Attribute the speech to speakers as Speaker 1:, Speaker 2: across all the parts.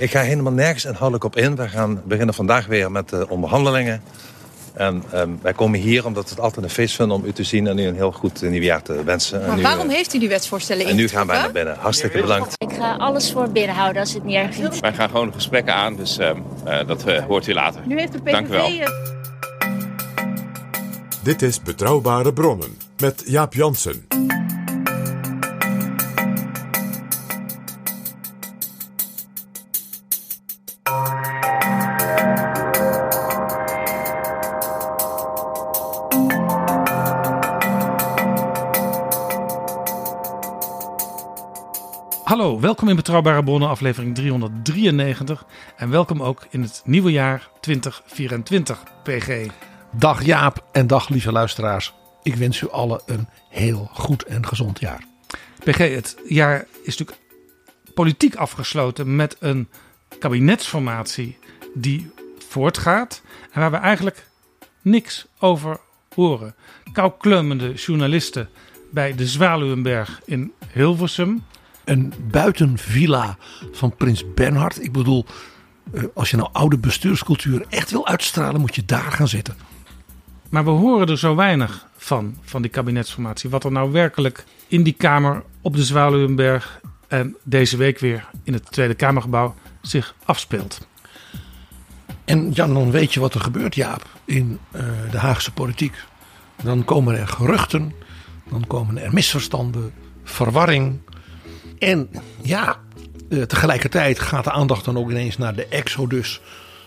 Speaker 1: Ik ga helemaal nergens inhoudelijk op in. We gaan beginnen vandaag weer met de onderhandelingen. En ehm, wij komen hier omdat we het altijd een feest vinden om u te zien en u een heel goed nieuwjaar te wensen. En
Speaker 2: Maar
Speaker 1: nu,
Speaker 2: waarom heeft u die wetsvoorstellen
Speaker 1: En nu gaan wij naar binnen. Hartstikke bedankt.
Speaker 3: Ik ga alles voor binnen houden als het niet erg vindt.
Speaker 4: Wij gaan gewoon de gesprekken aan, dus ehm, eh, dat eh, hoort u later.
Speaker 2: Nu heeft de
Speaker 4: Dank u wel.
Speaker 2: PVV... eh,
Speaker 5: Dit is Betrouwbare Bronnen met Jaap Jansen.
Speaker 6: In Betrouwbare Bronnen, aflevering 393. En welkom ook in het nieuwe jaar 2024, PG.
Speaker 7: Dag Jaap en dag lieve luisteraars. Ik wens u allen een heel goed en gezond jaar.
Speaker 6: PG, het jaar is natuurlijk politiek afgesloten met een kabinetsformatie die voortgaat. En waar we eigenlijk niks over horen. Koukleumende journalisten bij de Zwaluwenberg in Hilversum.
Speaker 7: Een buitenvilla van Prins Bernhard. Ik bedoel, eh, als je nou oude bestuurscultuur echt wil uitstralen, moet je daar gaan zitten.
Speaker 6: Maar we horen er zo weinig van, van die kabinetsformatie. Wat er nou werkelijk in die Kamer op de Zwaluwenberg en deze week weer in het Tweede Kamergebouw zich afspeelt.
Speaker 7: En ja, dan weet je wat er gebeurt, Jaap, in eh, de Haagse politiek. Dan komen er geruchten, dan komen er misverstanden, verwarring. En ja, eh, tegelijkertijd gaat de aandacht dan ook ineens naar de exodus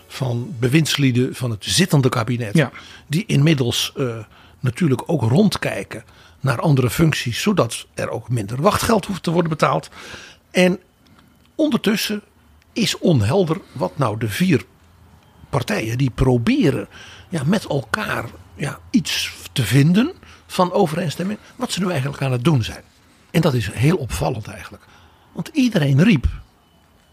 Speaker 7: van bewindslieden van het zittende kabinet.
Speaker 6: Ja.
Speaker 7: Die inmiddels eh, natuurlijk ook rondkijken naar andere functies, zodat er ook minder wachtgeld hoeft te worden betaald. En ondertussen is onhelder wat nou de vier partijen die proberen ja, met elkaar ja, iets te vinden van overeenstemming, wat ze nu eigenlijk aan het doen zijn. En dat is heel opvallend eigenlijk. Want iedereen riep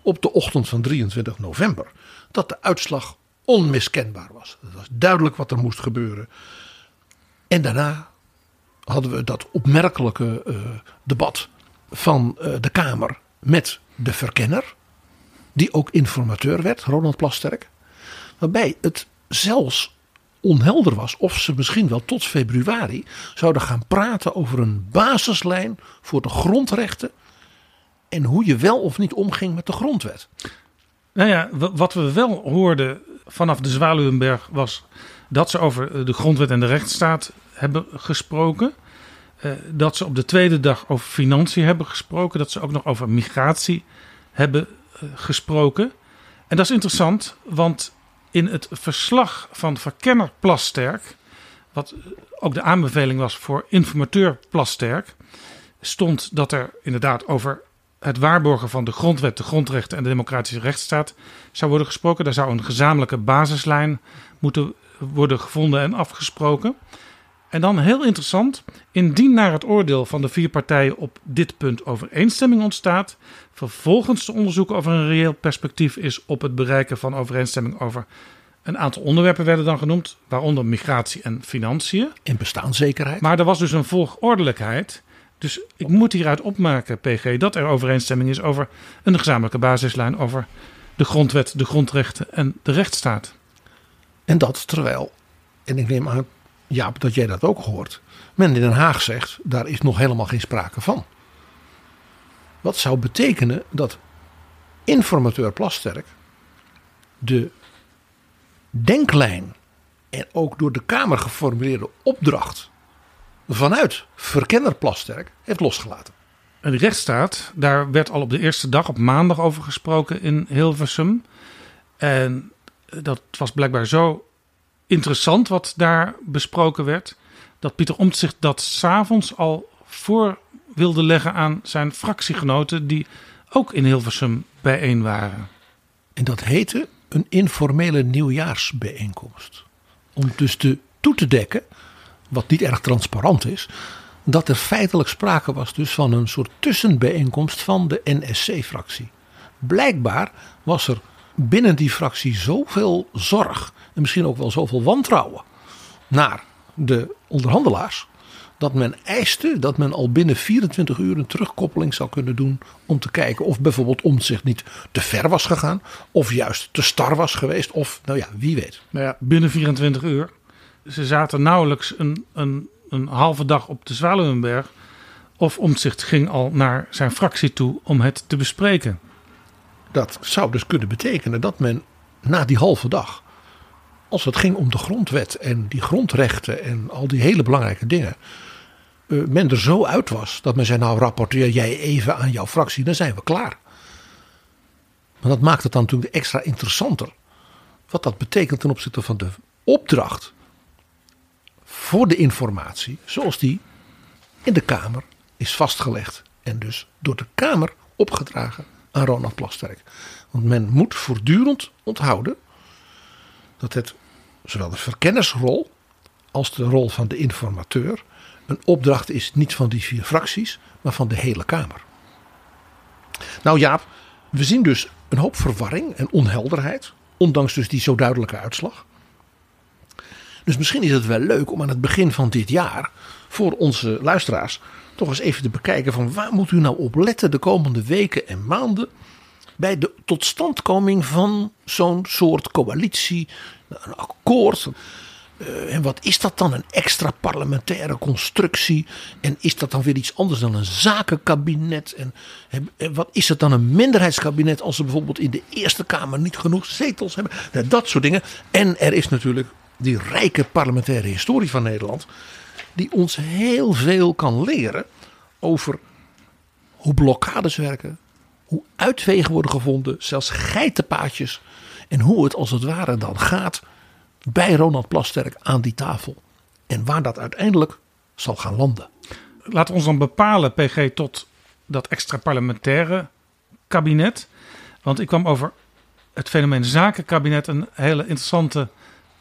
Speaker 7: op de ochtend van 23 november dat de uitslag onmiskenbaar was. Het was duidelijk wat er moest gebeuren. En daarna hadden we dat opmerkelijke eh, debat van eh, de Kamer met de verkenner, die ook informateur werd, Ronald Plasterk. Waarbij het zelfs onhelder was of ze misschien wel tot februari zouden gaan praten over een basislijn voor de grondrechten en hoe je wel of niet omging met de grondwet.
Speaker 6: Nou ja, wat we wel hoorden vanaf de Zwaluwenberg was dat ze over eh, de grondwet en de rechtsstaat hebben gesproken. Eh, dat ze op de tweede dag over financiën hebben gesproken. Dat ze ook nog over migratie hebben eh, gesproken. En dat is interessant, want in het verslag van verkenner Plasterk, wat ook de aanbeveling was voor informateur Plasterk, stond dat er inderdaad over het waarborgen van de grondwet, de grondrechten en de democratische rechtsstaat zou worden gesproken. Daar zou een gezamenlijke basislijn moeten worden gevonden en afgesproken. En dan heel interessant, indien naar het oordeel van de vier partijen op dit punt overeenstemming ontstaat, vervolgens te onderzoeken of er een reëel perspectief is op het bereiken van overeenstemming over een aantal onderwerpen werden dan genoemd, waaronder migratie en financiën.
Speaker 7: En bestaanszekerheid.
Speaker 6: Maar er was dus een volgordelijkheid. Dus ik moet hieruit opmaken, PG, dat er overeenstemming is over een gezamenlijke basislijn over de grondwet, de grondrechten en de rechtsstaat.
Speaker 7: En dat terwijl, en ik neem aan, Jaap, dat jij dat ook hoort, men in Den Haag zegt, daar is nog helemaal geen sprake van. Wat zou betekenen dat informateur Plasterk de denklijn en ook door de Kamer geformuleerde opdracht vanuit verkenner Plasterk heeft losgelaten.
Speaker 6: En die rechtsstaat, daar werd al op de eerste dag, op maandag, over gesproken in Hilversum. En dat was blijkbaar zo interessant wat daar besproken werd, dat Pieter Omtzigt dat s'avonds al voor wilde leggen aan zijn fractiegenoten die ook in Hilversum bijeen waren.
Speaker 7: En dat heette een informele nieuwjaarsbijeenkomst. Om dus te, toe te dekken, wat niet erg transparant is, dat er feitelijk sprake was dus van een soort tussenbijeenkomst van de NSC-fractie. Blijkbaar was er binnen die fractie zoveel zorg en misschien ook wel zoveel wantrouwen naar de onderhandelaars. Dat men eiste dat men al binnen 24 uur een terugkoppeling zou kunnen doen. Om te kijken of bijvoorbeeld Omtzigt niet te ver was gegaan. Of juist te star was geweest. Of nou ja, wie weet.
Speaker 6: Nou ja, binnen 24 uur. Ze zaten nauwelijks een, een, een halve dag op de Zwaluwenberg. Of Omtzigt ging al naar zijn fractie toe om het te bespreken.
Speaker 7: Dat zou dus kunnen betekenen dat men na die halve dag als het ging om de grondwet en die grondrechten en al die hele belangrijke dingen. Uh, men er zo uit was dat men zei: Nou, rapporteer jij even aan jouw fractie, dan zijn we klaar. Maar dat maakt het dan natuurlijk extra interessanter. Wat dat betekent ten opzichte van de opdracht voor de informatie, zoals die in de Kamer is vastgelegd. En dus door de Kamer opgedragen aan Ronald Plasterk. Want men moet voortdurend onthouden dat het zowel de verkennersrol als de rol van de informateur een opdracht is niet van die vier fracties, maar van de hele Kamer. Nou Jaap, we zien dus een hoop verwarring en onhelderheid, ondanks dus die zo duidelijke uitslag. Dus misschien is het wel leuk om aan het begin van dit jaar voor onze luisteraars toch eens even te bekijken van waar moet u nou op letten de komende weken en maanden bij de totstandkoming van zo'n soort coalitie, een akkoord. Uh, en wat is dat dan? Een extra parlementaire constructie? En is dat dan weer iets anders dan een zakenkabinet? En, en wat is het dan een minderheidskabinet als ze bijvoorbeeld in de Eerste Kamer niet genoeg zetels hebben? Dat soort dingen. En er is natuurlijk die rijke parlementaire historie van Nederland, die ons heel veel kan leren over hoe blokkades werken, hoe uitwegen worden gevonden, zelfs geitenpaadjes. En hoe het als het ware dan gaat bij Ronald Plasterk aan die tafel. En waar dat uiteindelijk zal gaan landen.
Speaker 6: We ons dan bepalen, PG, tot dat extra parlementaire kabinet. Want ik kwam over het fenomeen zakenkabinet een hele interessante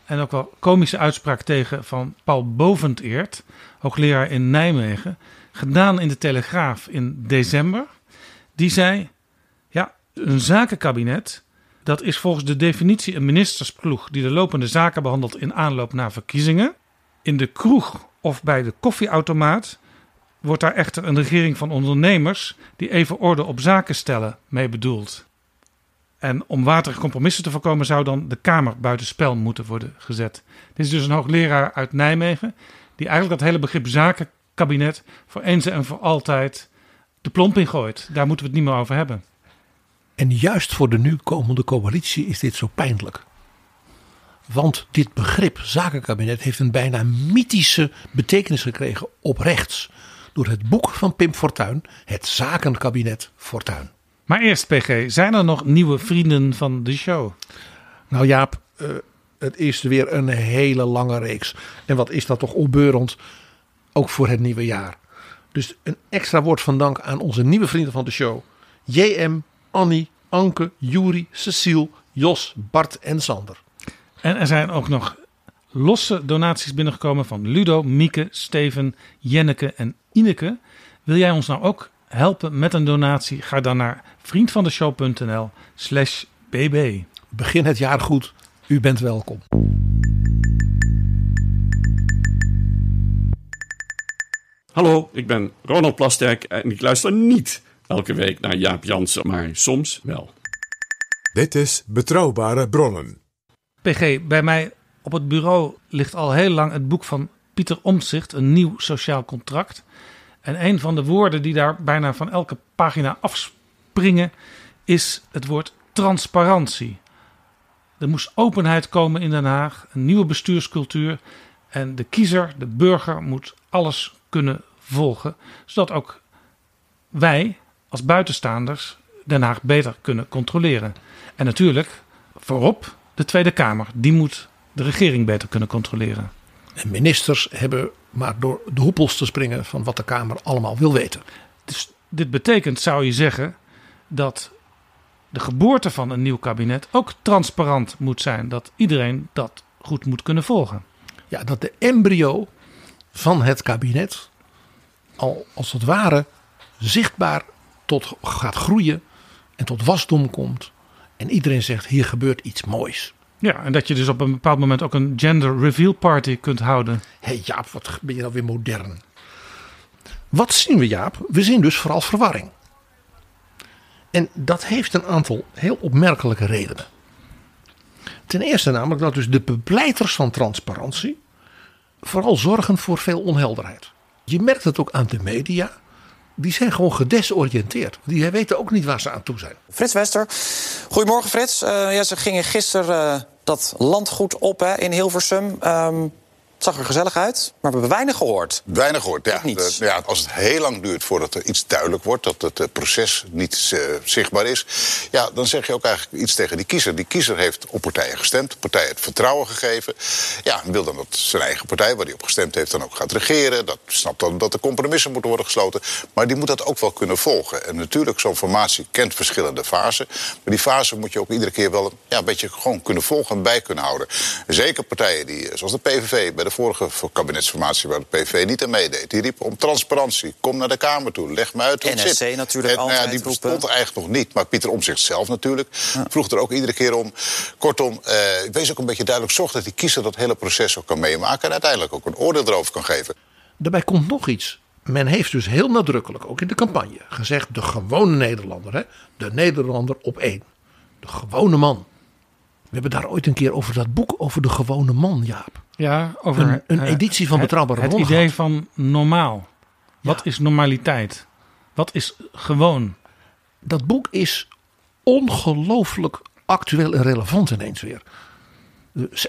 Speaker 6: en ook wel komische uitspraak tegen van Paul Boventeert, hoogleraar in Nijmegen, gedaan in de Telegraaf in december. Die zei: een zakenkabinet, dat is volgens de definitie een ministersploeg die de lopende zaken behandelt in aanloop naar verkiezingen. In de kroeg of bij de koffieautomaat wordt daar echter een regering van ondernemers die even orde op zaken stellen mee bedoeld. En om waterige compromissen te voorkomen zou dan de Kamer buitenspel moeten worden gezet. Dit is dus een hoogleraar uit Nijmegen die eigenlijk dat hele begrip zakenkabinet voor eens en voor altijd de plomp in gooit. Daar moeten we het niet meer over hebben.
Speaker 7: En juist voor de nu komende coalitie is dit zo pijnlijk. Want dit begrip zakenkabinet heeft een bijna mythische betekenis gekregen op rechts. Door het boek van Pim Fortuyn, Het Zakenkabinet Fortuyn.
Speaker 6: Maar eerst PG, zijn er nog nieuwe vrienden van de show?
Speaker 7: Nou Jaap, uh, het is weer een hele lange reeks. En wat is dat toch opbeurend, ook voor het nieuwe jaar. Dus een extra woord van dank aan onze nieuwe vrienden van de show. JM, Annie, Anke, Juri, Cecile, Jos, Bart en Sander.
Speaker 6: En er zijn ook nog losse donaties binnengekomen van Ludo, Mieke, Steven, Jenneke en Ineke. Wil jij ons nou ook helpen met een donatie? Ga dan naar vriendvandeshow.nl slash bb.
Speaker 7: Begin het jaar goed. U bent welkom.
Speaker 2: Hallo, ik ben Ronald Plasterk en ik luister niet elke week naar Jaap Jansen, maar soms wel.
Speaker 5: Dit is Betrouwbare Bronnen.
Speaker 6: PG, bij mij op het bureau ligt al heel lang het boek van Pieter Omtzigt, een nieuw sociaal contract. En een van de woorden die daar bijna van elke pagina afspringen is het woord transparantie. Er moest openheid komen in Den Haag, een nieuwe bestuurscultuur. En de kiezer, de burger, moet alles kunnen volgen. Zodat ook wij als buitenstaanders Den Haag beter kunnen controleren. En natuurlijk voorop de Tweede Kamer. Die moet de regering beter kunnen controleren.
Speaker 7: En ministers hebben maar door de hoepels te springen van wat de Kamer allemaal wil weten.
Speaker 6: Dus dit betekent, zou je zeggen, dat de geboorte van een nieuw kabinet ook transparant moet zijn. Dat iedereen dat goed moet kunnen volgen.
Speaker 7: Ja, dat de embryo van het kabinet al als het ware zichtbaar tot gaat groeien en tot wasdom komt. En iedereen zegt hier gebeurt iets moois.
Speaker 6: Ja, en dat je dus op een bepaald moment ook een gender reveal party kunt houden.
Speaker 7: Hé hey Jaap, wat ben je nou weer modern. Wat zien we Jaap? We zien dus vooral verwarring. En dat heeft een aantal heel opmerkelijke redenen. Ten eerste namelijk dat dus de bepleiters van transparantie vooral zorgen voor veel onhelderheid. Je merkt het ook aan de media. Die zijn gewoon gedesoriënteerd. Die weten ook niet waar ze aan toe zijn.
Speaker 8: Frits Wester. Goedemorgen Frits. Uh, ja, ze gingen gisteren uh, dat landgoed op hè, in Hilversum. Um, het zag er gezellig uit, maar we hebben weinig gehoord.
Speaker 9: Weinig gehoord, ja. Ja. Als het heel lang duurt voordat er iets duidelijk wordt, dat het uh, proces niet uh, zichtbaar is, ja, dan zeg je ook eigenlijk iets tegen die kiezer. Die kiezer heeft op partijen gestemd, de partij het vertrouwen gegeven. Ja, wil dan dat zijn eigen partij, waar hij op gestemd heeft, dan ook gaat regeren. Dat snapt dan dat er compromissen moeten worden gesloten. Maar die moet dat ook wel kunnen volgen. En natuurlijk, zo'n formatie kent verschillende fasen. Maar die fase moet je ook iedere keer wel ja, een beetje gewoon kunnen volgen en bij kunnen houden. En zeker partijen die, zoals de PVV, bij de de vorige kabinetsformatie waar de PV niet aan meedeed. Die riepen om transparantie. Kom naar de Kamer toe. Leg me uit hoe
Speaker 8: NSC
Speaker 9: het zit.
Speaker 8: natuurlijk
Speaker 9: en,
Speaker 8: altijd
Speaker 9: nou ja, Die bestond eigenlijk nog niet. Maar Pieter Omzicht zelf natuurlijk. Ja. Vroeg er ook iedere keer om. Kortom, eh, wees ook een beetje duidelijk. Zorg dat die kiezer dat hele proces ook kan meemaken. En uiteindelijk ook een oordeel erover kan geven.
Speaker 7: Daarbij komt nog iets. Men heeft dus heel nadrukkelijk, ook in de campagne, gezegd: de gewone Nederlander, hè? de Nederlander op één. De gewone man. We hebben daar ooit een keer over dat boek over de gewone man, Jaap.
Speaker 6: Ja, over
Speaker 7: een, een editie van Betrouwbare
Speaker 6: Het, het idee van normaal. Wat ja. is normaliteit? Wat is gewoon?
Speaker 7: Dat boek is ongelooflijk actueel en relevant ineens weer.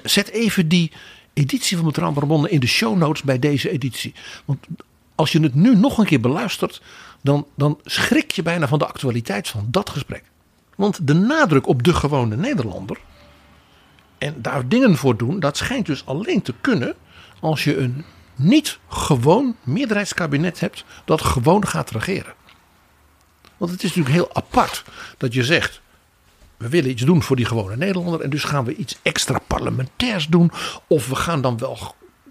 Speaker 7: Zet even die editie van Betrouwbare Bronnen in de show notes bij deze editie. Want als je het nu nog een keer beluistert, dan, dan schrik je bijna van de actualiteit van dat gesprek. Want de nadruk op de gewone Nederlander en daar dingen voor doen, dat schijnt dus alleen te kunnen als je een niet gewoon meerderheidskabinet hebt dat gewoon gaat regeren. Want het is natuurlijk heel apart dat je zegt, we willen iets doen voor die gewone Nederlander en dus gaan we iets extra parlementairs doen. Of we gaan dan wel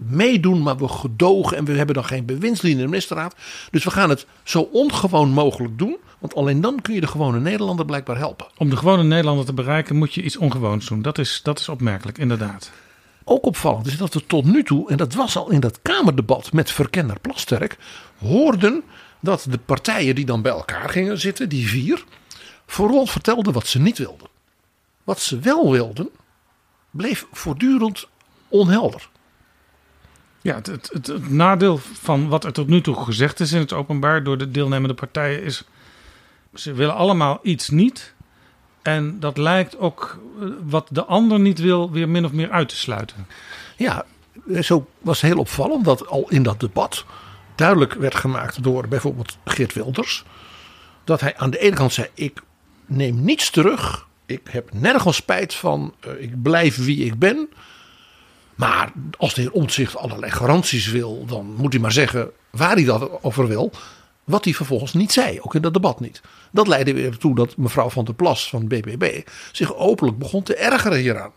Speaker 7: meedoen, maar we gedogen en we hebben dan geen bewindslieden in de ministerraad. Dus we gaan het zo ongewoon mogelijk doen. Want alleen dan kun je de gewone Nederlander blijkbaar helpen.
Speaker 6: Om de gewone Nederlander te bereiken moet je iets ongewoons doen. Dat is, dat is opmerkelijk, inderdaad.
Speaker 7: Ook opvallend is dat we tot nu toe, en dat was al in dat Kamerdebat met verkenner Plasterk, hoorden dat de partijen die dan bij elkaar gingen zitten, die vier, vooral vertelden wat ze niet wilden. Wat ze wel wilden, bleef voortdurend onhelder.
Speaker 6: Ja, het, nadeel van wat er tot nu toe gezegd is in het openbaar door de deelnemende partijen is. Ze willen allemaal iets niet. En dat lijkt ook wat de ander niet wil, weer min of meer uit te sluiten.
Speaker 7: Ja, zo was heel opvallend dat al in dat debat duidelijk werd gemaakt door bijvoorbeeld Geert Wilders. Dat hij aan de ene kant zei: Ik neem niets terug. Ik heb nergens spijt van. Ik blijf wie ik ben. Maar als de heer Omtzigt allerlei garanties wil, dan moet hij maar zeggen waar hij dat over wil. Wat hij vervolgens niet zei, ook in dat debat niet. Dat leidde weer toe dat mevrouw van der Plas van BBB zich openlijk begon te ergeren hieraan.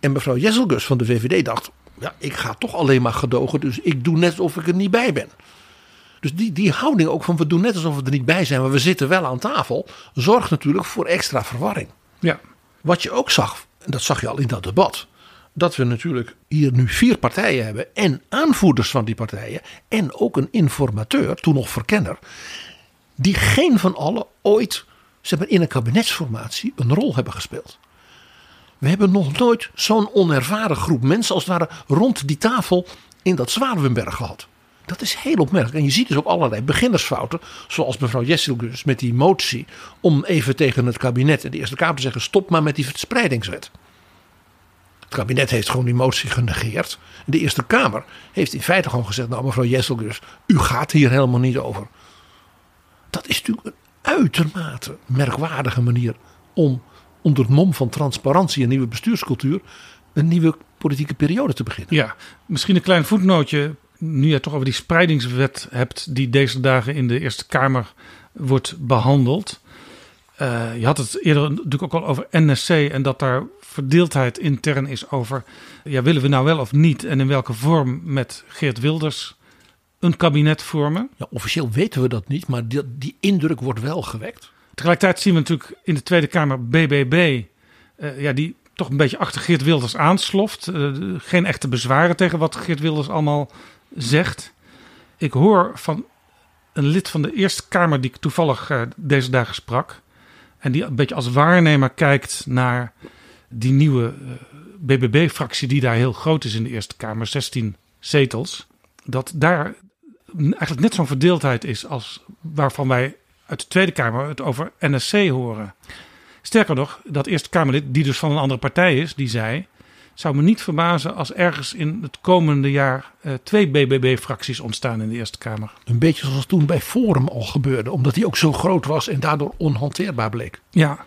Speaker 7: En mevrouw Jesselgus van de VVD dacht, ja, ik ga toch alleen maar gedogen, dus ik doe net alsof ik er niet bij ben. Dus die, die houding ook van we doen net alsof we er niet bij zijn, maar we zitten wel aan tafel, zorgt natuurlijk voor extra verwarring.
Speaker 6: Ja.
Speaker 7: Wat je ook zag, en dat zag je al in dat debat, dat we natuurlijk hier nu vier partijen hebben en aanvoerders van die partijen en ook een informateur, toen nog verkenner, die geen van allen ooit zeg maar, in een kabinetsformatie een rol hebben gespeeld. We hebben nog nooit zo'n onervaren groep mensen als het ware rond die tafel in dat Zwaluwenberg gehad. Dat is heel opmerkelijk. En je ziet dus ook allerlei beginnersfouten. Zoals mevrouw Jesselgus met die motie. Om even tegen het kabinet en de Eerste Kamer te zeggen: stop maar met die verspreidingswet. Het kabinet heeft gewoon die motie genegeerd. De Eerste Kamer heeft in feite gewoon gezegd: Nou, mevrouw Jesselgus, u gaat hier helemaal niet over. Dat is natuurlijk een uitermate merkwaardige manier om onder het mom van transparantie en nieuwe bestuurscultuur een nieuwe politieke periode te beginnen.
Speaker 6: Ja, misschien een klein voetnootje. Nu je het toch over die spreidingswet hebt, die deze dagen in de Eerste Kamer wordt behandeld. Uh, je had het eerder natuurlijk ook al over NSC en dat daar verdeeldheid intern is over. Ja, willen we nou wel of niet en in welke vorm met Geert Wilders een kabinet vormen?
Speaker 7: Ja, officieel weten we dat niet, maar die, die indruk wordt wel gewekt.
Speaker 6: Tegelijkertijd zien we natuurlijk in de Tweede Kamer BBB, uh, ja, die toch een beetje achter Geert Wilders aansloft. Uh, geen echte bezwaren tegen wat Geert Wilders allemaal zegt. Ik hoor van een lid van de Eerste Kamer die ik toevallig deze dagen sprak. En die een beetje als waarnemer kijkt naar die nieuwe BBB-fractie die daar heel groot is in de Eerste Kamer, 16 zetels. Dat daar eigenlijk net zo'n verdeeldheid is als waarvan wij uit de Tweede Kamer het over NSC horen. Sterker nog, dat Eerste Kamerlid, die dus van een andere partij is, die zei... zou me niet verbazen als ergens in het komende jaar uh, twee BBB-fracties ontstaan in de Eerste Kamer.
Speaker 7: Een beetje zoals toen bij Forum al gebeurde, omdat die ook zo groot was en daardoor onhanteerbaar bleek.
Speaker 6: Ja,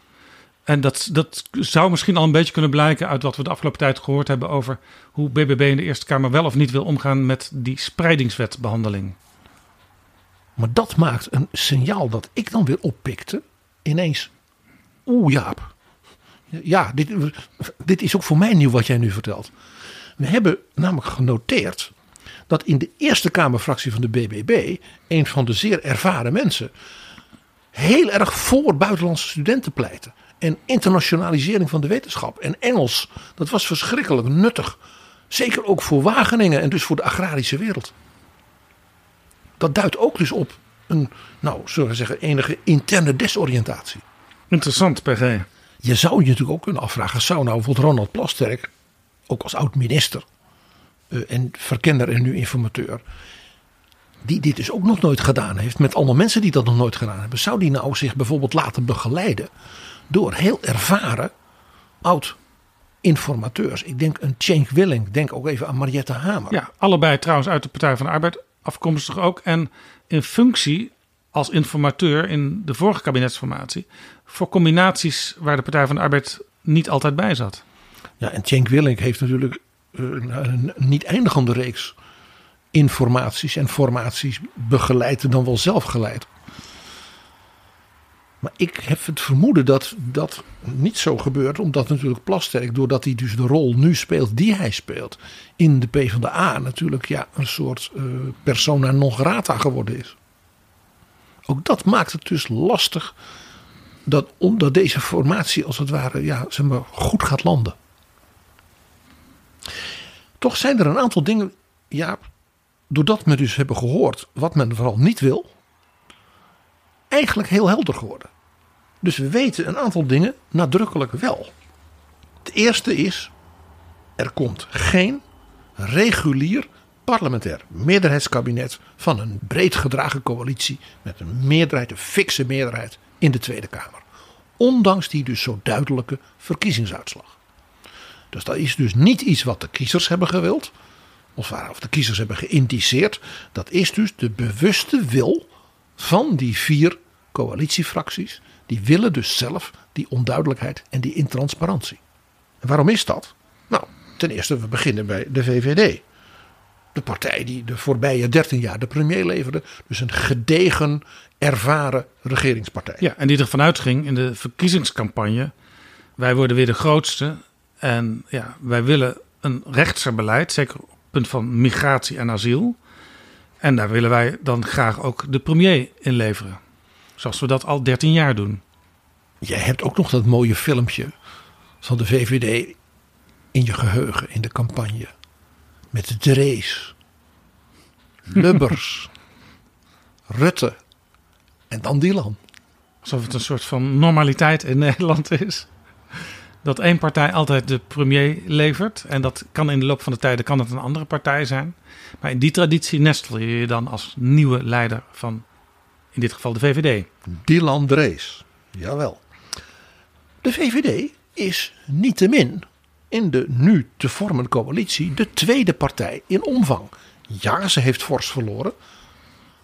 Speaker 6: en dat, dat zou misschien al een beetje kunnen blijken uit wat we de afgelopen tijd gehoord hebben over hoe BBB in de Eerste Kamer wel of niet wil omgaan met die spreidingswetbehandeling.
Speaker 7: Maar dat maakt een signaal dat ik dan weer oppikte. Ineens, oeh Jaap. Ja, dit, dit is ook voor mij nieuw wat jij nu vertelt. We hebben namelijk genoteerd dat in de Eerste Kamerfractie van de BBB een van de zeer ervaren mensen heel erg voor buitenlandse studenten pleiten. En internationalisering van de wetenschap. En Engels, dat was verschrikkelijk nuttig. Zeker ook voor Wageningen en dus voor de agrarische wereld. Dat duidt ook dus op een, nou, zullen we zeggen, enige interne desoriëntatie.
Speaker 6: Interessant, PG.
Speaker 7: Je zou je natuurlijk ook kunnen afvragen, zou nou bijvoorbeeld Ronald Plasterk, ook als oud-minister uh, en verkender en nu informateur, die dit dus ook nog nooit gedaan heeft, met allemaal mensen die dat nog nooit gedaan hebben, zou die nou zich bijvoorbeeld laten begeleiden door heel ervaren oud-informateurs? Ik denk een Cenk Willing, denk ook even aan Mariette Hamer.
Speaker 6: Ja, allebei trouwens uit de Partij van de Arbeid afkomstig ook. En in functie als informateur in de vorige kabinetsformatie voor combinaties waar de Partij van de Arbeid niet altijd bij zat.
Speaker 7: Ja, en Cenk Willink heeft natuurlijk een, een niet eindigende reeks informaties en formaties begeleid en dan wel zelf geleid. Maar ik heb het vermoeden dat dat niet zo gebeurt, omdat natuurlijk Plasterk, doordat hij dus de rol nu speelt die hij speelt in de PvdA, natuurlijk ja, een soort uh, persona non grata geworden is. Ook dat maakt het dus lastig dat, omdat deze formatie als het ware ja, zeg maar, goed gaat landen. Toch zijn er een aantal dingen, ja, doordat we dus hebben gehoord wat men vooral niet wil, eigenlijk heel helder geworden. Dus we weten een aantal dingen nadrukkelijk wel. Het eerste is, er komt geen regulier parlementair meerderheidskabinet van een breed gedragen coalitie met een meerderheid, een fikse meerderheid in de Tweede Kamer. Ondanks die dus zo duidelijke verkiezingsuitslag. Dus dat is dus niet iets wat de kiezers hebben gewild, of de kiezers hebben geïndiceerd. Dat is dus de bewuste wil van die vier coalitiefracties die willen dus zelf die onduidelijkheid en die intransparantie. En waarom is dat? Nou, ten eerste, we beginnen bij de VVD. De partij die de voorbije 13 jaar de premier leverde. Dus een gedegen, ervaren regeringspartij.
Speaker 6: Ja, en die ervan uitging in de verkiezingscampagne. Wij worden weer de grootste. En ja, wij willen een rechtser beleid. Zeker op het punt van migratie en asiel. En daar willen wij dan graag ook de premier in leveren. Zoals we dat al 13 jaar doen.
Speaker 7: Jij hebt ook nog dat mooie filmpje van de VVD in je geheugen in de campagne. Met Drees, Lubbers, Rutte en dan Dylan.
Speaker 6: Alsof het een soort van normaliteit in Nederland is. dat één partij altijd de premier levert. En dat kan in de loop van de tijden kan het een andere partij zijn. Maar in die traditie nestel je je dan als nieuwe leider van, in dit geval de VVD.
Speaker 7: Dylan Drees, jawel. De VVD is niettemin in de nu te vormen coalitie de tweede partij in omvang. Ja, ze heeft fors verloren.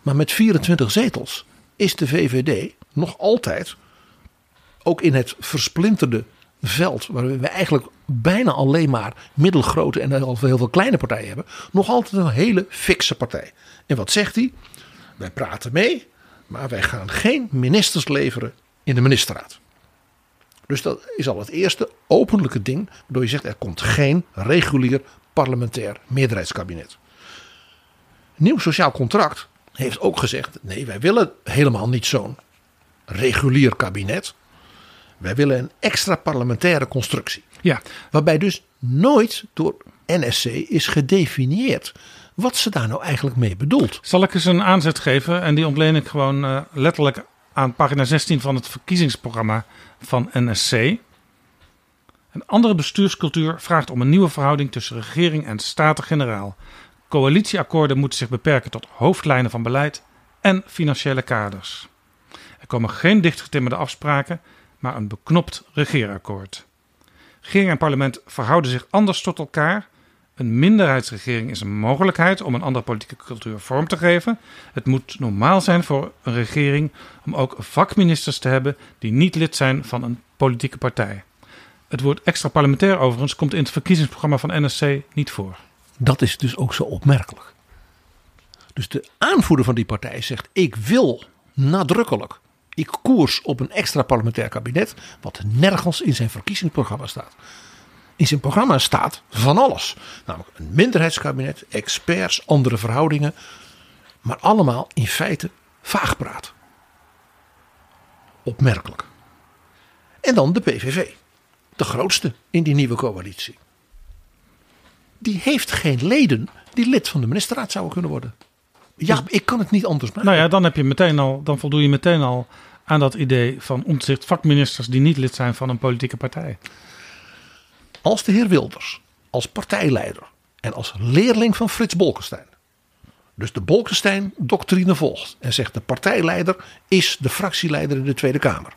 Speaker 7: Maar met 24 zetels is de VVD nog altijd, ook in het versplinterde veld, waar we eigenlijk bijna alleen maar middelgrote en heel veel, kleine partijen hebben, nog altijd een hele fikse partij. En wat zegt hij? Wij praten mee, maar wij gaan geen ministers leveren in de ministerraad. Dus dat is al het eerste openlijke ding waardoor je zegt er komt geen regulier parlementair meerderheidskabinet. Nieuw sociaal contract heeft ook gezegd: nee, wij willen helemaal niet zo'n regulier kabinet. Wij willen een extra parlementaire constructie.
Speaker 6: Ja.
Speaker 7: Waarbij dus nooit door NSC is gedefinieerd wat ze daar nou eigenlijk mee bedoelt.
Speaker 6: Zal ik eens een aanzet geven en die ontleen ik gewoon uh, letterlijk aan pagina 16 van het verkiezingsprogramma van NSC. Een andere bestuurscultuur vraagt om een nieuwe verhouding tussen regering en staten-generaal. Coalitieakkoorden moeten zich beperken tot hoofdlijnen van beleid en financiële kaders. Er komen geen dichtgetimmerde afspraken, maar een beknopt regeerakkoord. Regering en parlement verhouden zich anders tot elkaar. Een minderheidsregering is een mogelijkheid om een andere politieke cultuur vorm te geven. Het moet normaal zijn voor een regering om ook vakministers te hebben die niet lid zijn van een politieke partij. Het woord extra parlementair overigens komt in het verkiezingsprogramma van NSC niet voor.
Speaker 7: Dat is dus ook zo opmerkelijk. Dus de aanvoerder van die partij zegt: Ik wil nadrukkelijk, ik koers op een extra parlementair kabinet, wat nergens in zijn verkiezingsprogramma staat. In zijn programma staat van alles. Namelijk een minderheidskabinet, experts, andere verhoudingen. Maar allemaal in feite vaagpraat. Opmerkelijk. En dan de PVV. De grootste in die nieuwe coalitie. Die heeft geen leden die lid van de ministerraad zouden kunnen worden. Ja, dus, ik kan het niet anders maken.
Speaker 6: Nou ja, dan heb je meteen al, dan voldoe je meteen al aan dat idee van omzicht vakministers die niet lid zijn van een politieke partij.
Speaker 7: Als de heer Wilders, als partijleider en als leerling van Frits Bolkestein, dus de Bolkestein-doctrine volgt en zegt de partijleider is de fractieleider in de Tweede Kamer,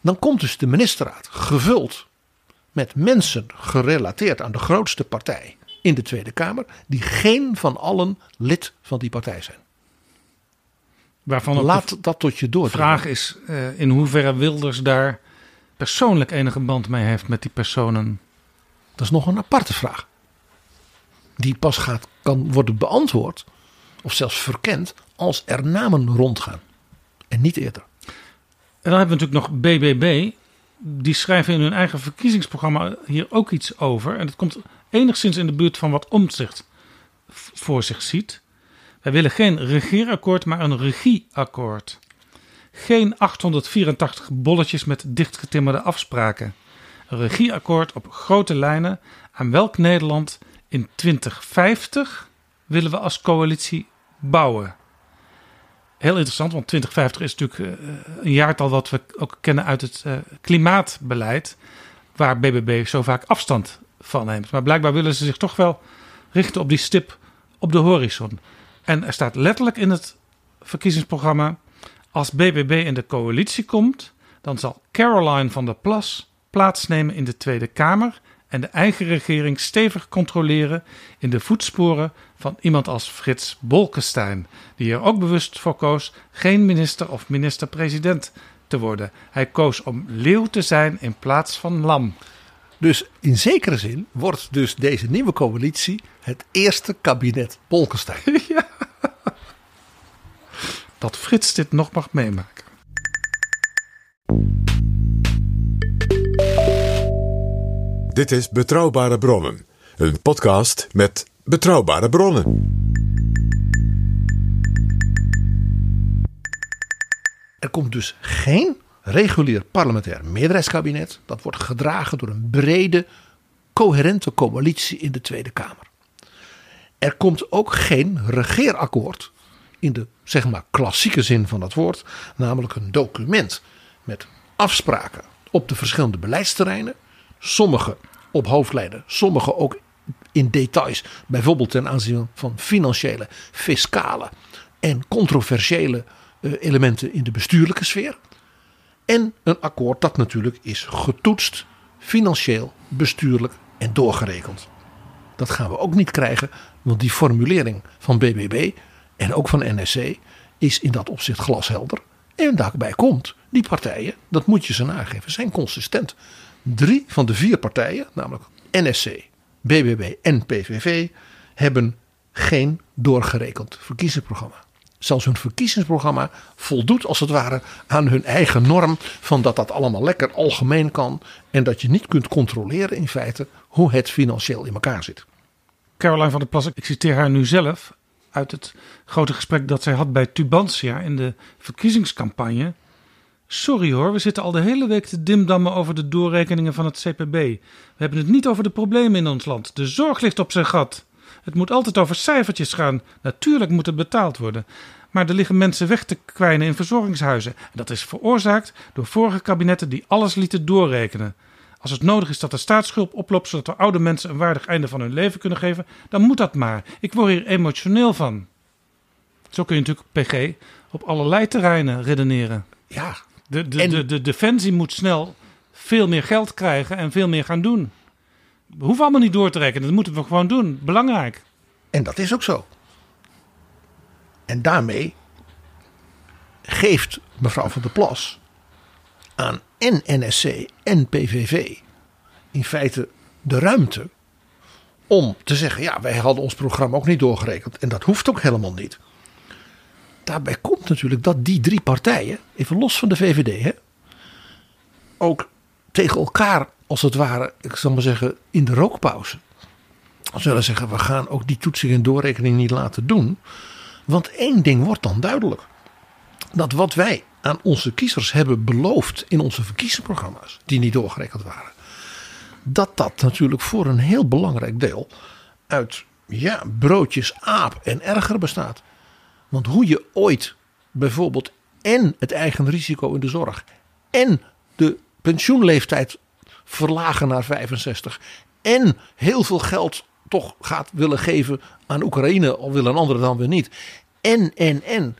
Speaker 7: dan komt dus de ministerraad gevuld met mensen gerelateerd aan de grootste partij in de Tweede Kamer, die geen van allen lid van die partij zijn.
Speaker 6: Waarvan
Speaker 7: Laat dat tot je door.
Speaker 6: De vraag is uh, in hoeverre Wilders daar persoonlijk enige band mee heeft met die personen.
Speaker 7: Dat is nog een aparte vraag. Die pas gaat, kan worden beantwoord, of zelfs verkend, als er namen rondgaan. En niet eerder.
Speaker 6: En dan hebben we natuurlijk nog BBB. Die schrijven in hun eigen verkiezingsprogramma hier ook iets over. En dat komt enigszins in de buurt van wat Omtzigt voor zich ziet. Wij willen geen regeerakkoord, maar een regieakkoord. Geen 884 bolletjes met dichtgetimmerde afspraken. Regieakkoord op grote lijnen aan welk Nederland in 2050 willen we als coalitie bouwen. Heel interessant, want 2050 is natuurlijk uh, een jaartal wat we ook kennen uit het uh, klimaatbeleid, waar BBB zo vaak afstand van neemt. Maar blijkbaar willen ze zich toch wel richten op die stip op de horizon. En er staat letterlijk in het verkiezingsprogramma: als BBB in de coalitie komt, dan zal Caroline van der Plas plaatsnemen in de Tweede Kamer en de eigen regering stevig controleren in de voetsporen van iemand als Frits Bolkestein, die er ook bewust voor koos geen minister of minister-president te worden. Hij koos om leeuw te zijn in plaats van lam.
Speaker 7: Dus in zekere zin wordt dus deze nieuwe coalitie het eerste kabinet Bolkestein.
Speaker 6: ja. Dat Frits dit nog mag meemaken.
Speaker 5: Dit is Betrouwbare Bronnen, een podcast met betrouwbare bronnen.
Speaker 7: Er komt dus geen regulier parlementair meerderheidskabinet. Dat wordt gedragen door een brede, coherente coalitie in de Tweede Kamer. Er komt ook geen regeerakkoord in de zeg maar klassieke zin van het woord, namelijk een document met afspraken op de verschillende beleidsterreinen Sommige op hoofdlijnen, sommige ook in details. Bijvoorbeeld ten aanzien van financiële, fiscale en controversiële eh, elementen in de bestuurlijke sfeer. En een akkoord dat natuurlijk is getoetst, financieel, bestuurlijk en doorgerekend. Dat gaan we ook niet krijgen, want die formulering van BBB en ook van NSC is in dat opzicht glashelder. En daarbij komt, die partijen, dat moet je ze nageven, zijn consistent. Drie van de vier partijen, namelijk NSC, BBB en PVV, hebben geen doorgerekend verkiezingsprogramma. Zelfs hun verkiezingsprogramma voldoet als het ware aan hun eigen norm van dat dat allemaal lekker algemeen kan en dat je niet kunt controleren in feite hoe het financieel in elkaar zit.
Speaker 6: Caroline van der Plas, ik citeer haar nu zelf uit het grote gesprek dat zij had bij Tubantia in de verkiezingscampagne. Sorry hoor, we zitten al de hele week te dimdammen over de doorrekeningen van het CPB. We hebben het niet over de problemen in ons land. De zorg ligt op zijn gat. Het moet altijd over cijfertjes gaan. Natuurlijk moet het betaald worden. Maar er liggen mensen weg te kwijnen in verzorgingshuizen. En dat is veroorzaakt door vorige kabinetten die alles lieten doorrekenen. Als het nodig is dat de staatsschuld oploopt zodat we oude mensen een waardig einde van hun leven kunnen geven, dan moet dat maar. Ik word hier emotioneel van. Zo kun je natuurlijk PG op allerlei terreinen redeneren.
Speaker 7: Ja.
Speaker 6: De, de, de, de defensie moet snel veel meer geld krijgen en veel meer gaan doen. We hoeven allemaal niet door te rekenen, dat moeten we gewoon doen. Belangrijk.
Speaker 7: En dat is ook zo. En daarmee geeft mevrouw van der Plas aan en NSC en PVV in feite de ruimte om te zeggen: ja, wij hadden ons programma ook niet doorgerekend. En dat hoeft ook helemaal niet. Daarbij komt natuurlijk dat die drie partijen, even los van de VVD, hè, ook tegen elkaar, als het ware, ik zal maar zeggen, in de rookpauze. Zullen zeggen: we gaan ook die toetsing en doorrekening niet laten doen. Want één ding wordt dan duidelijk: dat wat wij aan onze kiezers hebben beloofd in onze verkiezingsprogramma's, die niet doorgerekend waren, dat dat natuurlijk voor een heel belangrijk deel uit ja, broodjes, aap en erger bestaat. Want hoe je ooit bijvoorbeeld en het eigen risico in de zorg en de pensioenleeftijd verlagen naar 65 en heel veel geld toch gaat willen geven aan Oekraïne, al willen anderen dan weer niet. En, en, en.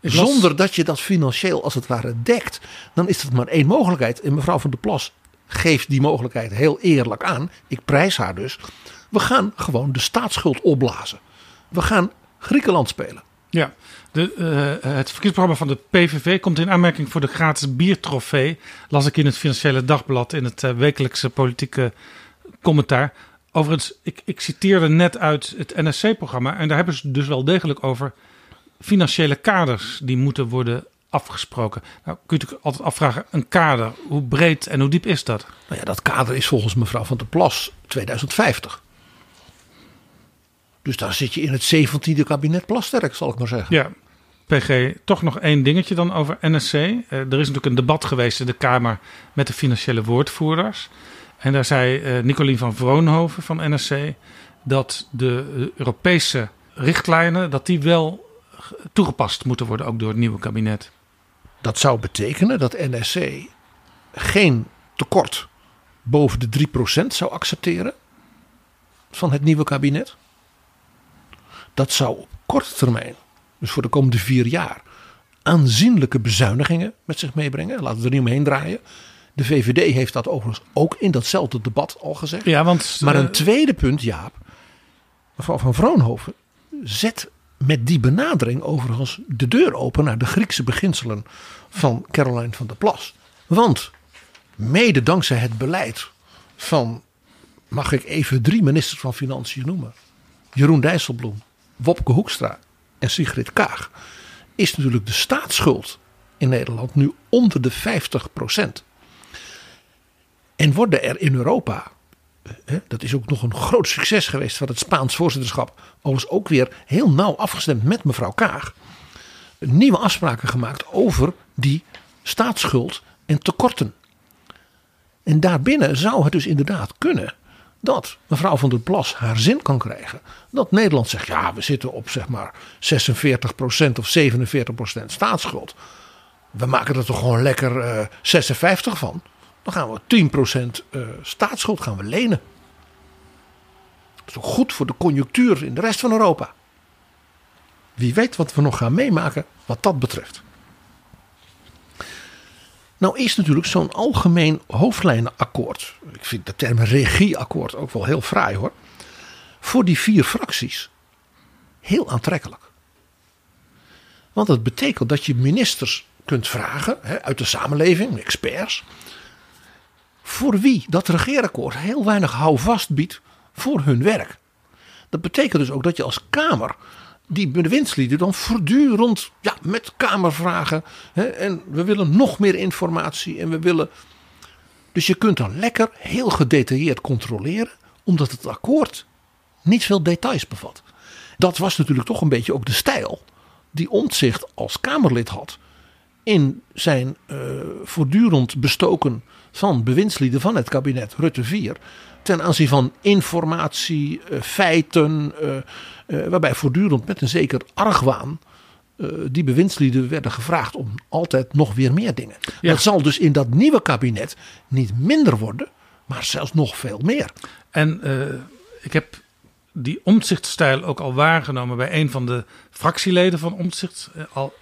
Speaker 7: Zonder dat je dat financieel als het ware dekt, dan is dat maar één mogelijkheid. En mevrouw van der Plas geeft die mogelijkheid heel eerlijk aan. Ik prijs haar dus. We gaan gewoon de staatsschuld opblazen. We gaan Griekenland spelen.
Speaker 6: Ja, de, uh, het verkiezingsprogramma van de PVV komt in aanmerking voor de gratis biertrofee. Las ik in het Financiële Dagblad in het uh, wekelijkse politieke commentaar. Overigens, ik, ik citeerde net uit het NSC-programma. En daar hebben ze dus wel degelijk over financiële kaders die moeten worden afgesproken. Nou kun je natuurlijk altijd afvragen, een kader, hoe breed en hoe diep is dat?
Speaker 7: Nou ja, dat kader is volgens mevrouw Van der Plas 2050. Dus daar zit je in het 17e kabinet Plasterk, zal ik maar zeggen.
Speaker 6: Ja, PG, toch nog één dingetje dan over NSC. Uh, er is natuurlijk een debat geweest in de Kamer met de financiële woordvoerders. En daar zei uh, Nicolien van Vroonhoven van NSC dat de Europese richtlijnen dat die wel toegepast moeten worden ook door het nieuwe kabinet.
Speaker 7: Dat zou betekenen dat NSC geen tekort boven de 3% zou accepteren van het nieuwe kabinet. Dat zou op korte termijn, dus voor de komende vier jaar, aanzienlijke bezuinigingen met zich meebrengen. Laten we er niet omheen draaien. De VVD heeft dat overigens ook in datzelfde debat al gezegd.
Speaker 6: Ja, want,
Speaker 7: maar een tweede punt, Jaap. Mevrouw van Vroonhoven zet met die benadering overigens de deur open naar de Griekse beginselen van Caroline van der Plas. Want mede dankzij het beleid van, mag ik even drie ministers van Financiën noemen: Jeroen Dijsselbloem, Wopke Hoekstra en Sigrid Kaag, is natuurlijk de staatsschuld in Nederland nu onder de 50% En worden er in Europa dat is ook nog een groot succes geweest van het Spaans voorzitterschap. Overigens ook weer heel nauw afgestemd met mevrouw Kaag. Nieuwe afspraken gemaakt over die staatsschuld en tekorten. En daarbinnen zou het dus inderdaad kunnen dat mevrouw van der Plas haar zin kan krijgen. Dat Nederland zegt, ja we zitten op zeg maar 46% of 47% staatsschuld. We maken er toch gewoon lekker uh, 56 van. dan gaan we 10% uh, staatsschuld gaan we lenen. Dat is ook goed voor de conjunctuur in de rest van Europa. Wie weet wat we nog gaan meemaken wat dat betreft. Nou is natuurlijk zo'n algemeen hoofdlijnenakkoord. Ik vind de term regieakkoord ook wel heel fraai hoor. Voor die vier fracties heel aantrekkelijk. Want het betekent dat je ministers kunt vragen hè, uit de samenleving, experts. Voor wie dat regeerakkoord heel weinig houvast biedt voor hun werk. Dat betekent dus ook dat je als Kamer die bewindslieden dan voortdurend ja, met Kamervragen. Hè, en we willen nog meer informatie en we willen. Dus je kunt dan lekker heel gedetailleerd controleren, omdat het akkoord niet veel details bevat. Dat was natuurlijk toch een beetje ook de stijl die Omtzigt als Kamerlid had in zijn uh, voortdurend bestoken van bewindslieden van het kabinet Rutte 4 ten aanzien van informatie, uh, feiten, uh, waarbij voortdurend met een zeker argwaan die bewindslieden werden gevraagd om altijd nog weer meer dingen. Ja. Dat zal dus in dat nieuwe kabinet niet minder worden, maar zelfs nog veel meer.
Speaker 6: En ik heb die omzichtstijl ook al waargenomen bij een van de fractieleden van omzicht. al